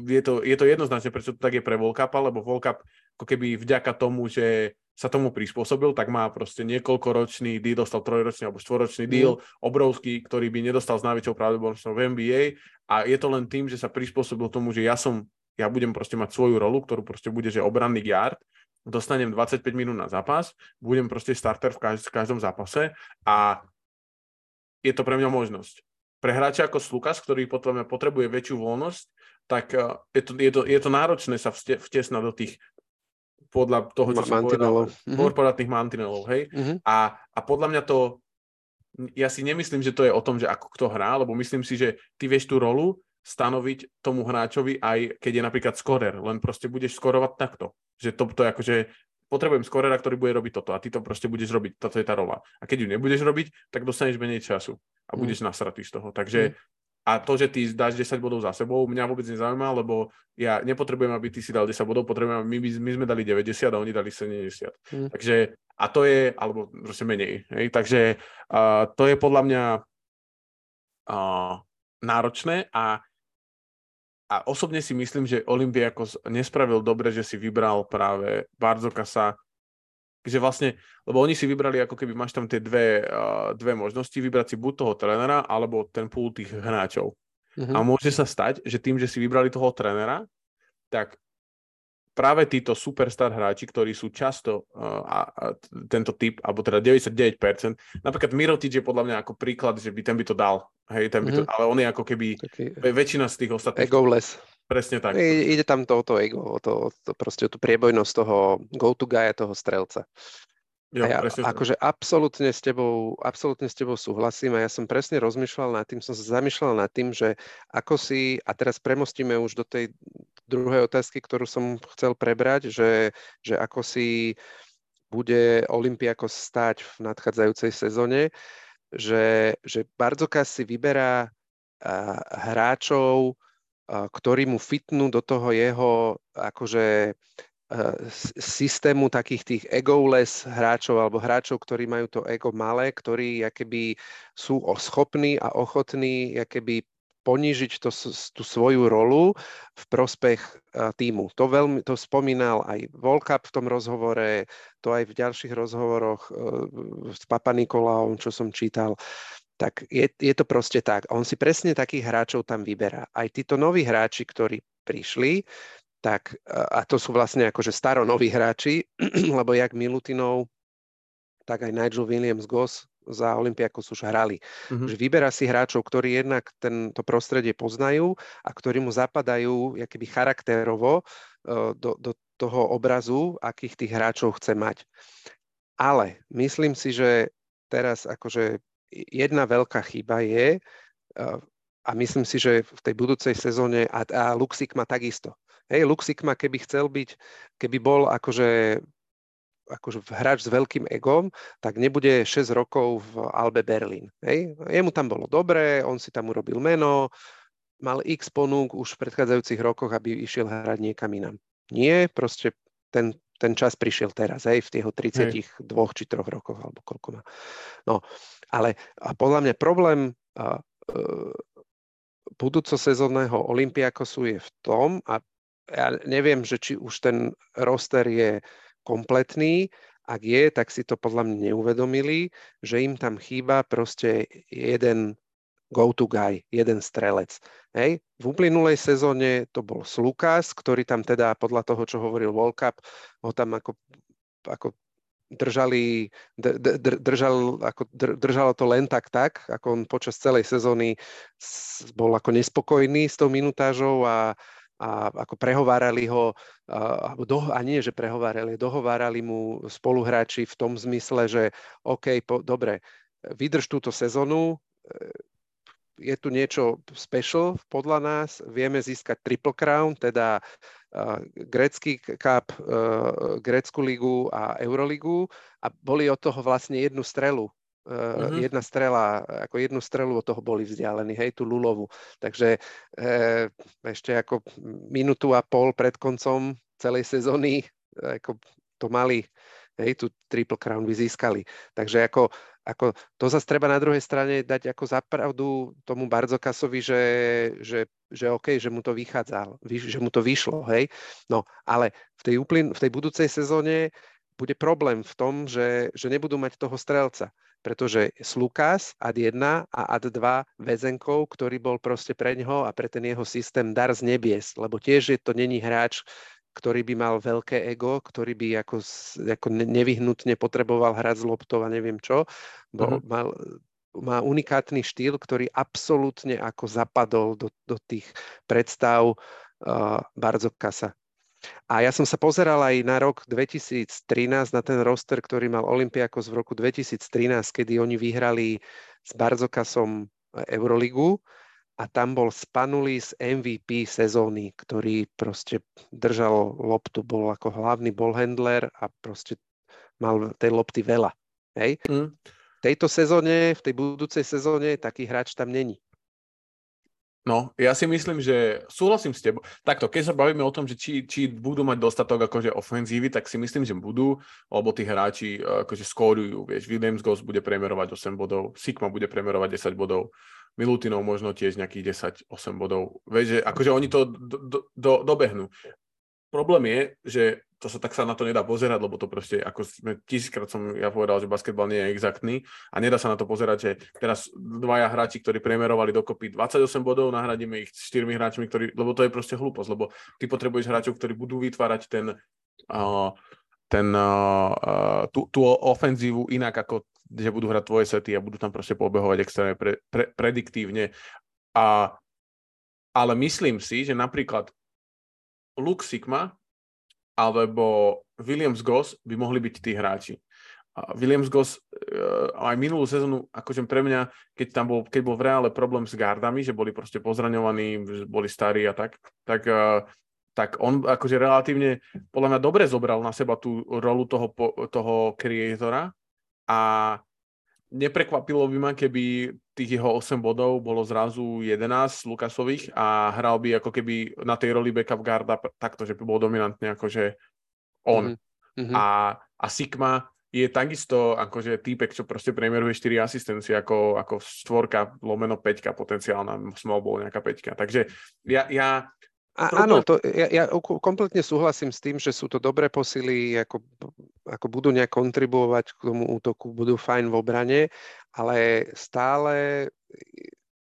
je to, je to jednoznačne, prečo to tak je pre Volkapa, lebo Volkap ako keby vďaka tomu, že sa tomu prispôsobil, tak má proste niekoľkoročný deal, dostal trojročný alebo štvoročný deal, mm. obrovský, ktorý by nedostal s najväčšou pravdepodobnosťou v NBA a je to len tým, že sa prispôsobil tomu, že ja som, ja budem proste mať svoju rolu, ktorú proste bude, že obranný guard, dostanem 25 minút na zápas, budem proste starter v, každ- v každom zápase a je to pre mňa možnosť. Pre hráča ako Slukas, ktorý potom potrebuje väčšiu voľnosť, tak eh, je to, je to, je to náročné sa vtesnať do tých podľa toho, čo som povedal, mm-hmm. korporátnych mantinelov, hej. Mm-hmm. A, a podľa mňa to, ja si nemyslím, že to je o tom, že ako kto hrá, lebo myslím si, že ty vieš tú rolu stanoviť tomu hráčovi aj keď je napríklad skorer, len proste budeš skorovať takto. Že to, to je akože potrebujem skorera, ktorý bude robiť toto a ty to proste budeš robiť, toto je tá rola. A keď ju nebudeš robiť, tak dostaneš menej času a budeš mm. nasratý z toho. Takže mm. A to, že ty dáš 10 bodov za sebou, mňa vôbec nezaujíma, lebo ja nepotrebujem, aby ty si dal 10 bodov, potrebujem, my, my sme dali 90 a oni dali 70. Mm. Takže, a to je, alebo proste menej. Hej? Takže uh, to je podľa mňa uh, náročné a, a osobne si myslím, že Olympiakos nespravil dobre, že si vybral práve Barzokasa že vlastne, lebo oni si vybrali, ako keby máš tam tie dve, uh, dve možnosti, vybrať si buď toho trénera, alebo ten pool tých hráčov. Mm-hmm. A môže sa stať, že tým, že si vybrali toho trénera, tak práve títo superstar hráči, ktorí sú často uh, a, a tento typ, alebo teda 99%, napríklad Mirotic je podľa mňa ako príklad, že by ten by to dal, hej, ten by mm-hmm. to, ale on je ako keby Taký... väčšina z tých ostatných... Egoless. Presne tak. I, ide tam to, to ego, o to, to, proste o tú priebojnosť toho go-to guy toho strelca. Jo, a ja akože absolútne s, tebou, absolútne s tebou súhlasím a ja som presne rozmýšľal nad tým, som sa zamýšľal nad tým, že ako si, a teraz premostíme už do tej druhej otázky, ktorú som chcel prebrať, že, že ako si bude Olympiakos stať v nadchádzajúcej sezóne, že, že Barzokas si vyberá hráčov, ktorí mu fitnú do toho jeho akože systému takých tých egoless hráčov alebo hráčov, ktorí majú to ego malé, ktorí keby sú schopní a ochotní keby ponížiť to, tú svoju rolu v prospech týmu. To, veľmi, to spomínal aj Volkap v tom rozhovore, to aj v ďalších rozhovoroch s Papa Nikolaom, čo som čítal tak je, je to proste tak. On si presne takých hráčov tam vyberá. Aj títo noví hráči, ktorí prišli, tak, a to sú vlastne akože staronoví hráči, lebo jak Milutinov, tak aj Nigel Williams Goss za Olympiakos už hrali. Mm-hmm. Že vyberá si hráčov, ktorí jednak tento prostredie poznajú a ktorí mu zapadajú keby charakterovo e, do, do toho obrazu, akých tých hráčov chce mať. Ale myslím si, že teraz akože jedna veľká chyba je, a myslím si, že v tej budúcej sezóne, a, a Luxik má takisto. Hej, Luxik má, keby chcel byť, keby bol akože, akože hráč s veľkým egom, tak nebude 6 rokov v Albe Berlin. Hej. Jemu tam bolo dobré, on si tam urobil meno, mal x ponúk už v predchádzajúcich rokoch, aby išiel hrať niekam inám. Nie, proste ten, ten čas prišiel teraz, hej, v tých 32 hej. či 3 rokoch, alebo koľko má. No, ale a podľa mňa problém a, e, budúcosezónneho Olympiakosu je v tom, a ja neviem, že či už ten roster je kompletný, ak je, tak si to podľa mňa neuvedomili, že im tam chýba proste jeden go-to guy, jeden strelec. Hej. V uplynulej sezóne to bol Slukas, ktorý tam teda podľa toho, čo hovoril Volkap, ho tam ako, ako držali, držal, ako držalo to len tak tak, ako on počas celej sezóny bol ako nespokojný s tou minutážou a, a ako prehovárali ho, a, do, a nie, že prehovárali, dohovárali mu spoluhráči v tom zmysle, že OK, po, dobre, vydrž túto sezónu, je tu niečo special podľa nás, vieme získať Triple Crown, teda uh, grécky cup, uh, grécku ligu a Euroligu a boli od toho vlastne jednu strelu Uh, mm-hmm. jedna strela, ako jednu strelu od toho boli vzdialení, hej, tú Lulovu. Takže uh, ešte ako minútu a pol pred koncom celej sezóny ako to mali, hej, tú Triple Crown by získali. Takže ako, ako to zase treba na druhej strane dať ako zapravdu tomu Barzokasovi, že, že, že OK, že mu to vychádza, že mu to vyšlo, hej. No, ale v tej, úpln, v tej budúcej sezóne bude problém v tom, že, že nebudú mať toho strelca, pretože Slukas ad 1 a ad 2 väzenkov, ktorý bol proste pre ňoho a pre ten jeho systém dar z nebies, lebo tiež je to není hráč, ktorý by mal veľké ego, ktorý by ako, ako nevyhnutne potreboval hrať z loptov a neviem čo. Bo uh-huh. mal, má unikátny štýl, ktorý absolútne ako zapadol do, do tých predstav uh, Barzokasa. A ja som sa pozeral aj na rok 2013, na ten roster, ktorý mal Olympiakos v roku 2013, kedy oni vyhrali s Barzokasom Euroligu a tam bol Spanulis MVP sezóny, ktorý proste držal loptu, bol ako hlavný ballhandler a proste mal tej lopty veľa. Hej? Mm. V tejto sezóne, v tej budúcej sezóne taký hráč tam není. No, ja si myslím, že súhlasím s tebou. Takto, keď sa bavíme o tom, že či, či budú mať dostatok akože ofenzívy, tak si myslím, že budú, lebo tí hráči akože skórujú, vieš, Williams Goss bude premerovať 8 bodov, Sigma bude premerovať 10 bodov, Milutinov možno tiež nejakých 10-8 bodov. Vieš, že akože oni to do, do, do, dobehnú. Problém je, že to sa tak sa na to nedá pozerať, lebo to proste, ako sme, tisíckrát som ja povedal, že basketbal nie je exaktný a nedá sa na to pozerať, že teraz dvaja hráči, ktorí premerovali dokopy 28 bodov, nahradíme ich štyrmi hráčmi, ktorí, lebo to je proste hlúposť, lebo ty potrebuješ hráčov, ktorí budú vytvárať ten, uh, ten, uh, tú, tú ofenzívu inak ako že budú hrať tvoje sety a budú tam proste pobehovať extrémne pre, pre, prediktívne. A, ale myslím si, že napríklad Luke Sigma alebo Williams Goss by mohli byť tí hráči. Williams Goss uh, aj minulú sezónu, akože pre mňa, keď tam bol, keď bol v reále problém s gardami, že boli proste pozraňovaní, že boli starí a tak, tak, uh, tak on akože relatívne podľa mňa dobre zobral na seba tú rolu toho, toho creatora a neprekvapilo by ma, keby tých jeho 8 bodov bolo zrazu 11 Lukasových a hral by ako keby na tej roli backup guarda takto, že by bol dominantne akože on. Mm-hmm. A, a Sigma je takisto akože týpek, čo proste premeruje 4 asistencie ako, ako štvorka, lomeno 5 potenciálna small ball nejaká 5 Takže ja, ja a, áno, to, ja, ja kompletne súhlasím s tým, že sú to dobré posily, ako, ako budú nejak kontribuovať k tomu útoku, budú fajn v obrane, ale stále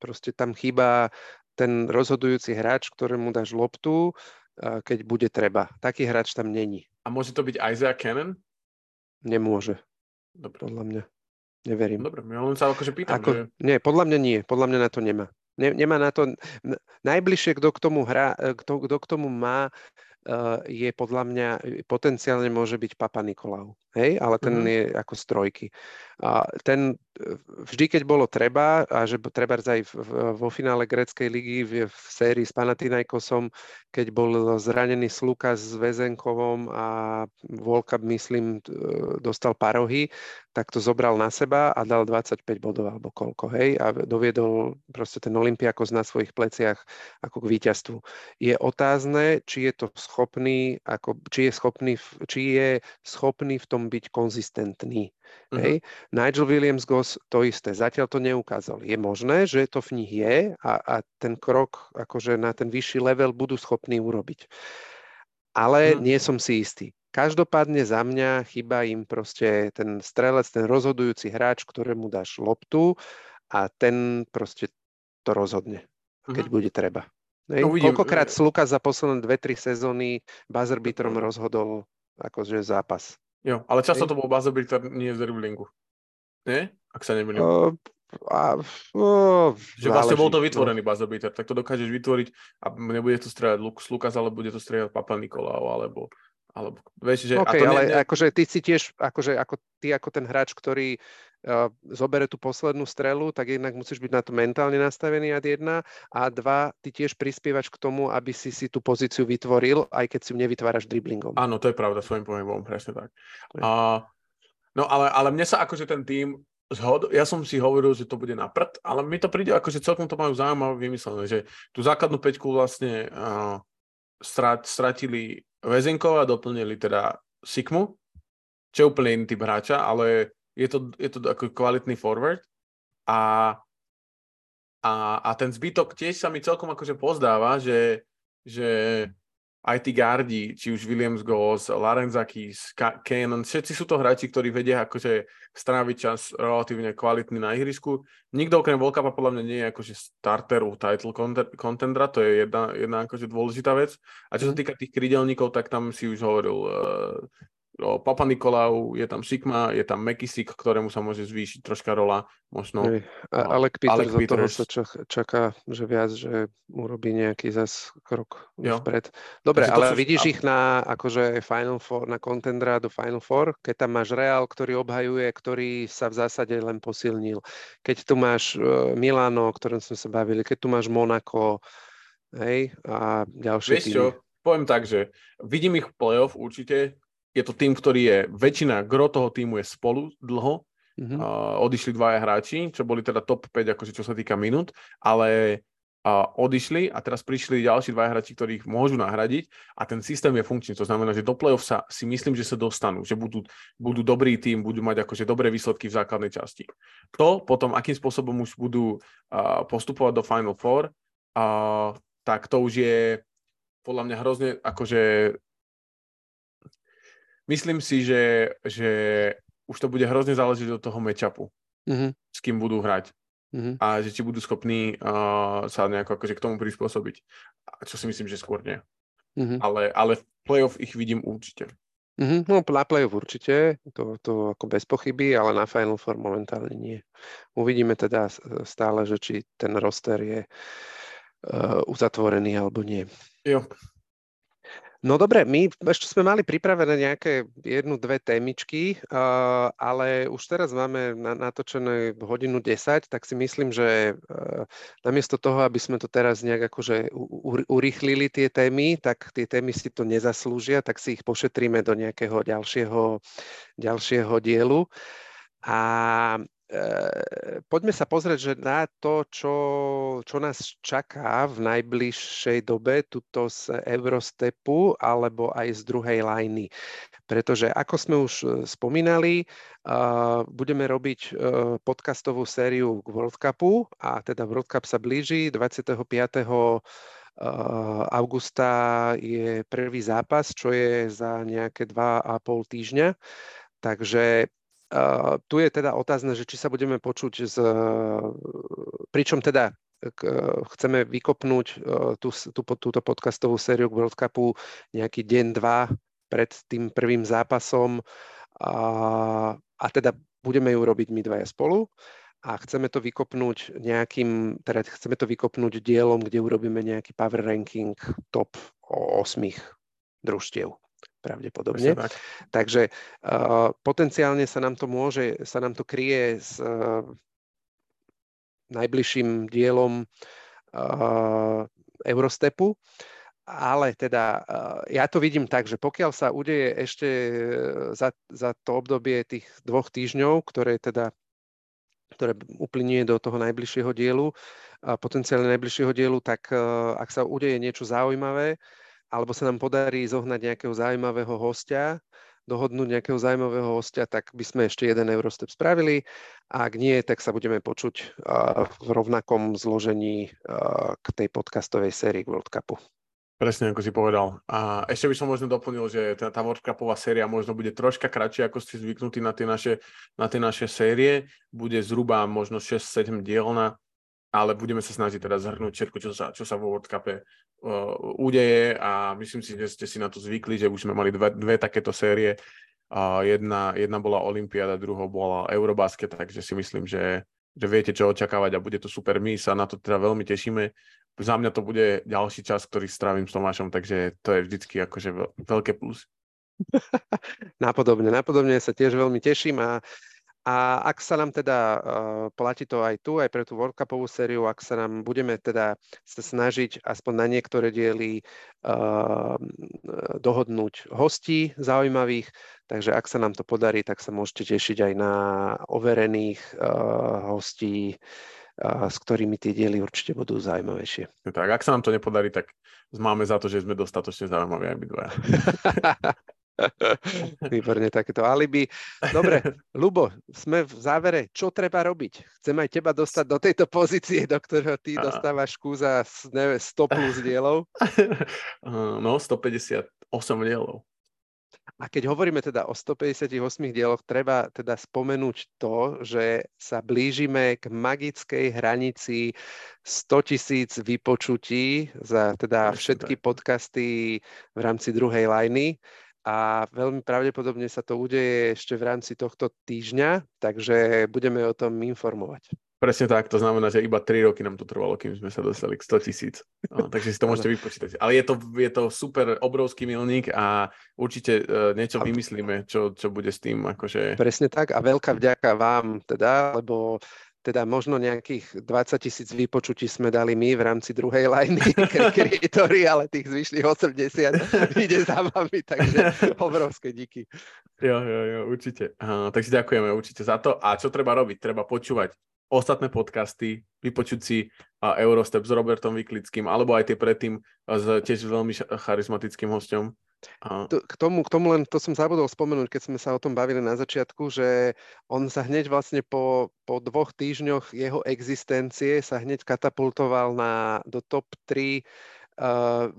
proste tam chýba ten rozhodujúci hráč, ktorému dáš loptu, keď bude treba. Taký hráč tam není. A môže to byť Isaiah Cannon? Nemôže. Dobre. Podľa mňa. Neverím. Dobre, ja len sa akože pýtam. Ako, že... Nie, podľa mňa nie. Podľa mňa na to nemá. Ne, nemá na to... Najbližšie, kto k tomu, hrá, e, kto, kto k tomu má, uh, je podľa mňa, potenciálne môže byť Papa Nikolau. Hej? Ale ten mm-hmm. je ako strojky. A ten vždy, keď bolo treba, a že treba aj vo finále greckej ligy v, v sérii s Panathinaikosom, keď bol zranený Sluka s Vezenkovom a Volka, myslím, dostal parohy, tak to zobral na seba a dal 25 bodov alebo koľko, hej, a doviedol proste ten Olympiakos na svojich pleciach ako k víťazstvu. Je otázne, či je to schopný, ako, či je schopný, či je schopný v tom byť konzistentný. Uh-huh. Hej. Nigel Williams Goss to isté, zatiaľ to neukázal. Je možné, že to v nich je a, a ten krok akože na ten vyšší level budú schopní urobiť. Ale uh-huh. nie som si istý. Každopádne za mňa chýba im proste ten strelec, ten rozhodujúci hráč, ktorému dáš loptu a ten proste to rozhodne, keď uh-huh. bude treba. No, Koľkokrát Sluka za posledné 2-3 sezóny buzzer beaterom rozhodol akože zápas. Jo, ale často to bol beater nie z driblingu. Nie? Ak sa nemýlim. Uh, a, uh, že vlastne bol to no. vytvorený no. buzzer beater, tak to dokážeš vytvoriť a nebude to strieľať Lukas, ale bude to strieľať Papa Nikolau, alebo alebo, vieš, že, okay, a to ale ne, ne... akože ty si tiež, akože ako, ty ako ten hráč, ktorý zobere tú poslednú strelu, tak jednak musíš byť na to mentálne nastavený ad jedna a dva, ty tiež prispievaš k tomu, aby si si tú pozíciu vytvoril, aj keď si ju nevytváraš driblingom. Áno, to je pravda, svojím pohybom, presne tak. A, no ale, ale mne sa akože ten tým zhod, ja som si hovoril, že to bude na prd, ale mi to príde ako, že celkom to majú zaujímavé vymyslené, že tú základnú peťku vlastne uh, strat, stratili Vezenkova a doplnili teda Sikmu, čo je úplne iný typ hráča, ale je to, je to ako kvalitný forward a, a, a ten zbytok tiež sa mi celkom akože pozdáva, že, že aj tí gardi, či už Williams Goss, Larenzakis, Cannon, všetci sú to hráči, ktorí vedia akože stráviť čas relatívne kvalitný na ihrisku. Nikto okrem Volkapa podľa mňa nie je akože starteru title contendera, to je jedna, jedna akože dôležitá vec. A čo sa mhm. týka tých krydelníkov, tak tam si už hovoril uh, Papa Nikolau, je tam Sigma, je tam Mekisik, ktorému sa môže zvýšiť troška rola, možno. Hej. A no, Alec Peters, Alec toho sa čaká, že viac, že urobí nejaký zas krok jo. vpred. Dobre, Takže ale to, vidíš a... ich na akože Final Four, na contendera do Final Four, keď tam máš Real, ktorý obhajuje, ktorý sa v zásade len posilnil. Keď tu máš uh, Milano, o ktorom sme sa bavili, keď tu máš Monako, hej, a ďalšie Vieš čo, poviem tak, že vidím ich playoff určite, je to tým, ktorý je, väčšina, gro toho týmu je spolu dlho, mm-hmm. uh, odišli dvaja hráči, čo boli teda top 5, akože čo sa týka minút, ale uh, odišli a teraz prišli ďalší dvaja hráči, ktorých môžu nahradiť a ten systém je funkčný. To znamená, že do play-off sa si myslím, že sa dostanú, že budú, budú dobrý tým, budú mať akože dobré výsledky v základnej časti. To potom, akým spôsobom už budú uh, postupovať do Final Four, uh, tak to už je podľa mňa hrozne akože myslím si, že, že už to bude hrozne záležiť od toho matchupu, mm-hmm. s kým budú hrať. Mm-hmm. A že či budú schopní uh, sa nejako akože k tomu prispôsobiť. Čo si myslím, že skôr nie. Mm-hmm. Ale, ale v playoff ich vidím určite. Mm-hmm. No na playoff určite, to, to ako bez pochyby, ale na Final Four momentálne nie. Uvidíme teda stále, že či ten roster je uh, uzatvorený alebo nie. Jo, No dobre, my ešte sme mali pripravené nejaké jednu, dve témičky, uh, ale už teraz máme na, natočené hodinu 10, tak si myslím, že uh, namiesto toho, aby sme to teraz nejak akože u, urýchlili tie témy, tak tie témy si to nezaslúžia, tak si ich pošetríme do nejakého ďalšieho, ďalšieho dielu. A poďme sa pozrieť, že na to, čo, čo nás čaká v najbližšej dobe, tuto z Eurostepu alebo aj z druhej lajny. Pretože ako sme už eh, spomínali, uh, budeme robiť podcastovú sériu k World Cupu a teda World Cup sa blíži 25. augusta je prvý zápas, čo je za nejaké 2,5 týždňa. Takže Uh, tu je teda otázne, že či sa budeme počuť z... Pričom teda k, chceme vykopnúť tú, tú, túto podcastovú sériu k World Cupu nejaký deň, dva pred tým prvým zápasom. A, a teda budeme ju robiť my dvaja spolu a chceme to vykopnúť nejakým, teda chceme to vykopnúť dielom, kde urobíme nejaký power ranking top 8 družstiev pravdepodobne. Tak. Takže uh, potenciálne sa nám to môže, sa nám to kryje s uh, najbližším dielom uh, Eurostepu, ale teda uh, ja to vidím tak, že pokiaľ sa udeje ešte za, za to obdobie tých dvoch týždňov, ktoré teda ktoré uplynie do toho najbližšieho dielu, potenciálne najbližšieho dielu, tak ak sa udeje niečo zaujímavé, alebo sa nám podarí zohnať nejakého zaujímavého hostia, dohodnúť nejakého zaujímavého hostia, tak by sme ešte jeden Eurostep spravili. A ak nie, tak sa budeme počuť v rovnakom zložení k tej podcastovej sérii World Cupu. Presne, ako si povedal. A ešte by som možno doplnil, že tá, tá World Cupová séria možno bude troška kratšia, ako ste zvyknutí na tie naše, na tie naše série. Bude zhruba možno 6-7 dielna ale budeme sa snažiť teda zhrnúť všetko, čo sa, čo sa vo World Cupe uh, udeje a myslím si, že ste si na to zvykli, že už sme mali dve, dve takéto série. Uh, jedna, jedna bola Olympiáda, druhá bola Eurobasket, takže si myslím, že, že viete, čo očakávať a bude to super. My sa na to teda veľmi tešíme. Za mňa to bude ďalší čas, ktorý strávim s Tomášom, takže to je vždycky akože veľké plus. napodobne, napodobne sa tiež veľmi teším a A ak sa nám teda uh, platí to aj tu, aj pre tú World Cupovú sériu, ak sa nám budeme teda sa snažiť aspoň na niektoré diely uh, dohodnúť hostí zaujímavých, takže ak sa nám to podarí, tak sa môžete tešiť aj na overených uh, hostí, uh, s ktorými tie diely určite budú zaujímavejšie. Tak, ak sa nám to nepodarí, tak máme za to, že sme dostatočne zaujímaví aj my dvaja. Výborne, takéto alibi. Dobre, Lubo, sme v závere. Čo treba robiť? Chcem aj teba dostať do tejto pozície, do ktorého ty dostávaš kúza 100 plus dielov. No, 158 dielov. A keď hovoríme teda o 158 dieloch, treba teda spomenúť to, že sa blížime k magickej hranici 100 tisíc vypočutí za teda všetky podcasty v rámci druhej lajny a veľmi pravdepodobne sa to udeje ešte v rámci tohto týždňa, takže budeme o tom informovať. Presne tak, to znamená, že iba 3 roky nám to trvalo, kým sme sa dostali k 100 tisíc. No, takže si to môžete vypočítať. Ale je to, je to super obrovský milník a určite uh, niečo vymyslíme, čo, čo bude s tým. Akože... Presne tak a veľká vďaka vám teda, lebo teda možno nejakých 20 tisíc vypočutí sme dali my v rámci druhej lajny kreatory, ale tých zvyšných 80 ide za vami, takže obrovské díky. Jo, jo, jo, určite. Uh, takže ďakujeme určite za to. A čo treba robiť? Treba počúvať ostatné podcasty, vypočuť si uh, Eurostep s Robertom Viklickým, alebo aj tie predtým s tiež veľmi charizmatickým K tomu, k tomu len, to som zabudol spomenúť, keď sme sa o tom bavili na začiatku, že on sa hneď vlastne po, po dvoch týždňoch jeho existencie sa hneď katapultoval na, do top 3 uh,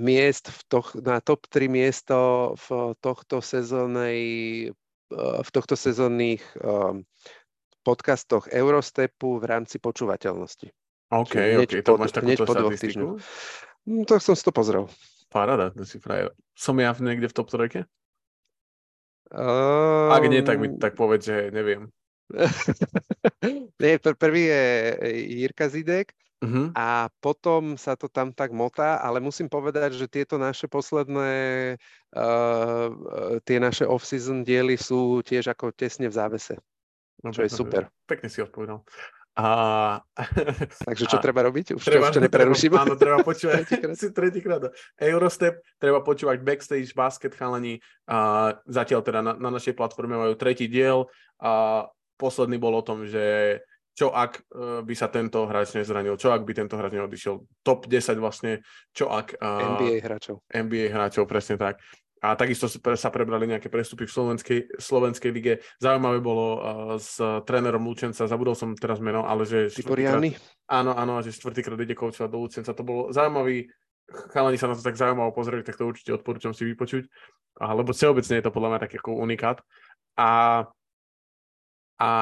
miest, v toh, na top 3 miesto v tohto sezónej uh, v tohto sezónnych uh, podcastoch Eurostepu v rámci počúvateľnosti. OK, OK, to máš takúto štatistiku? No, tak som si to pozrel. Paráda, to si frajer. Som ja niekde v top 3? Um... Ak nie, tak mi tak povedz, že neviem. nie, pr- prvý je Jirka Zidek uh-huh. a potom sa to tam tak motá, ale musím povedať, že tieto naše posledné, uh, tie naše off-season diely sú tiež ako tesne v závese, no, čo je super. Pekne si odpovedal. A... Takže čo a... treba robiť? Už treba, to ešte nepreruším. Áno, treba počúvať tretíkrát. Eurostep, treba počúvať Backstage Basket chalani. A zatiaľ teda na, na našej platforme majú tretí diel. A posledný bol o tom, že čo ak uh, by sa tento hráč nezranil, čo ak by tento hráč neodišiel. Top 10 vlastne, čo ak... Uh, NBA hráčov. NBA hráčov, presne tak a takisto sa prebrali nejaké prestupy v slovenskej, slovenskej lige. Zaujímavé bolo uh, s trénerom Lučenca, zabudol som teraz meno, ale že... Áno, áno, že štvrtýkrát ide koučovať do Lučenca. To bolo zaujímavý, chalani sa na to tak zaujímavo pozreli, tak to určite odporúčam si vypočuť, lebo všeobecne je to podľa mňa taký ako unikát. A a,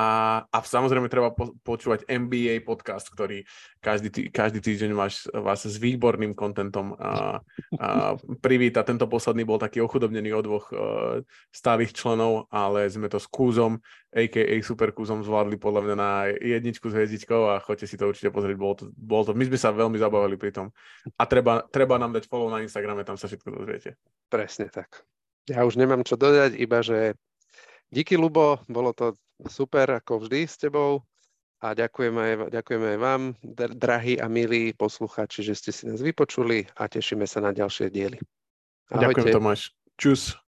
a samozrejme treba po, počúvať NBA podcast, ktorý každý, tý, každý týždeň máš vás s výborným kontentom a, a privíta. Tento posledný bol taký ochudobnený od dvoch uh, stálych členov, ale sme to s Kúzom, a.k.a. Super Kúzom, zvládli podľa mňa na jedničku s hviezdičkou a choďte si to určite pozrieť. Bolo to, bolo to, my sme sa veľmi zabavili pri tom. A treba, treba nám dať follow na Instagrame, tam sa všetko dozviete. Presne tak. Ja už nemám čo dodať, iba že díky, Lubo, bolo to super ako vždy s tebou a ďakujeme aj, ďakujeme aj vám, drahí a milí poslucháči, že ste si nás vypočuli a tešíme sa na ďalšie diely. Ahojte. Ďakujem Tomáš. Čus.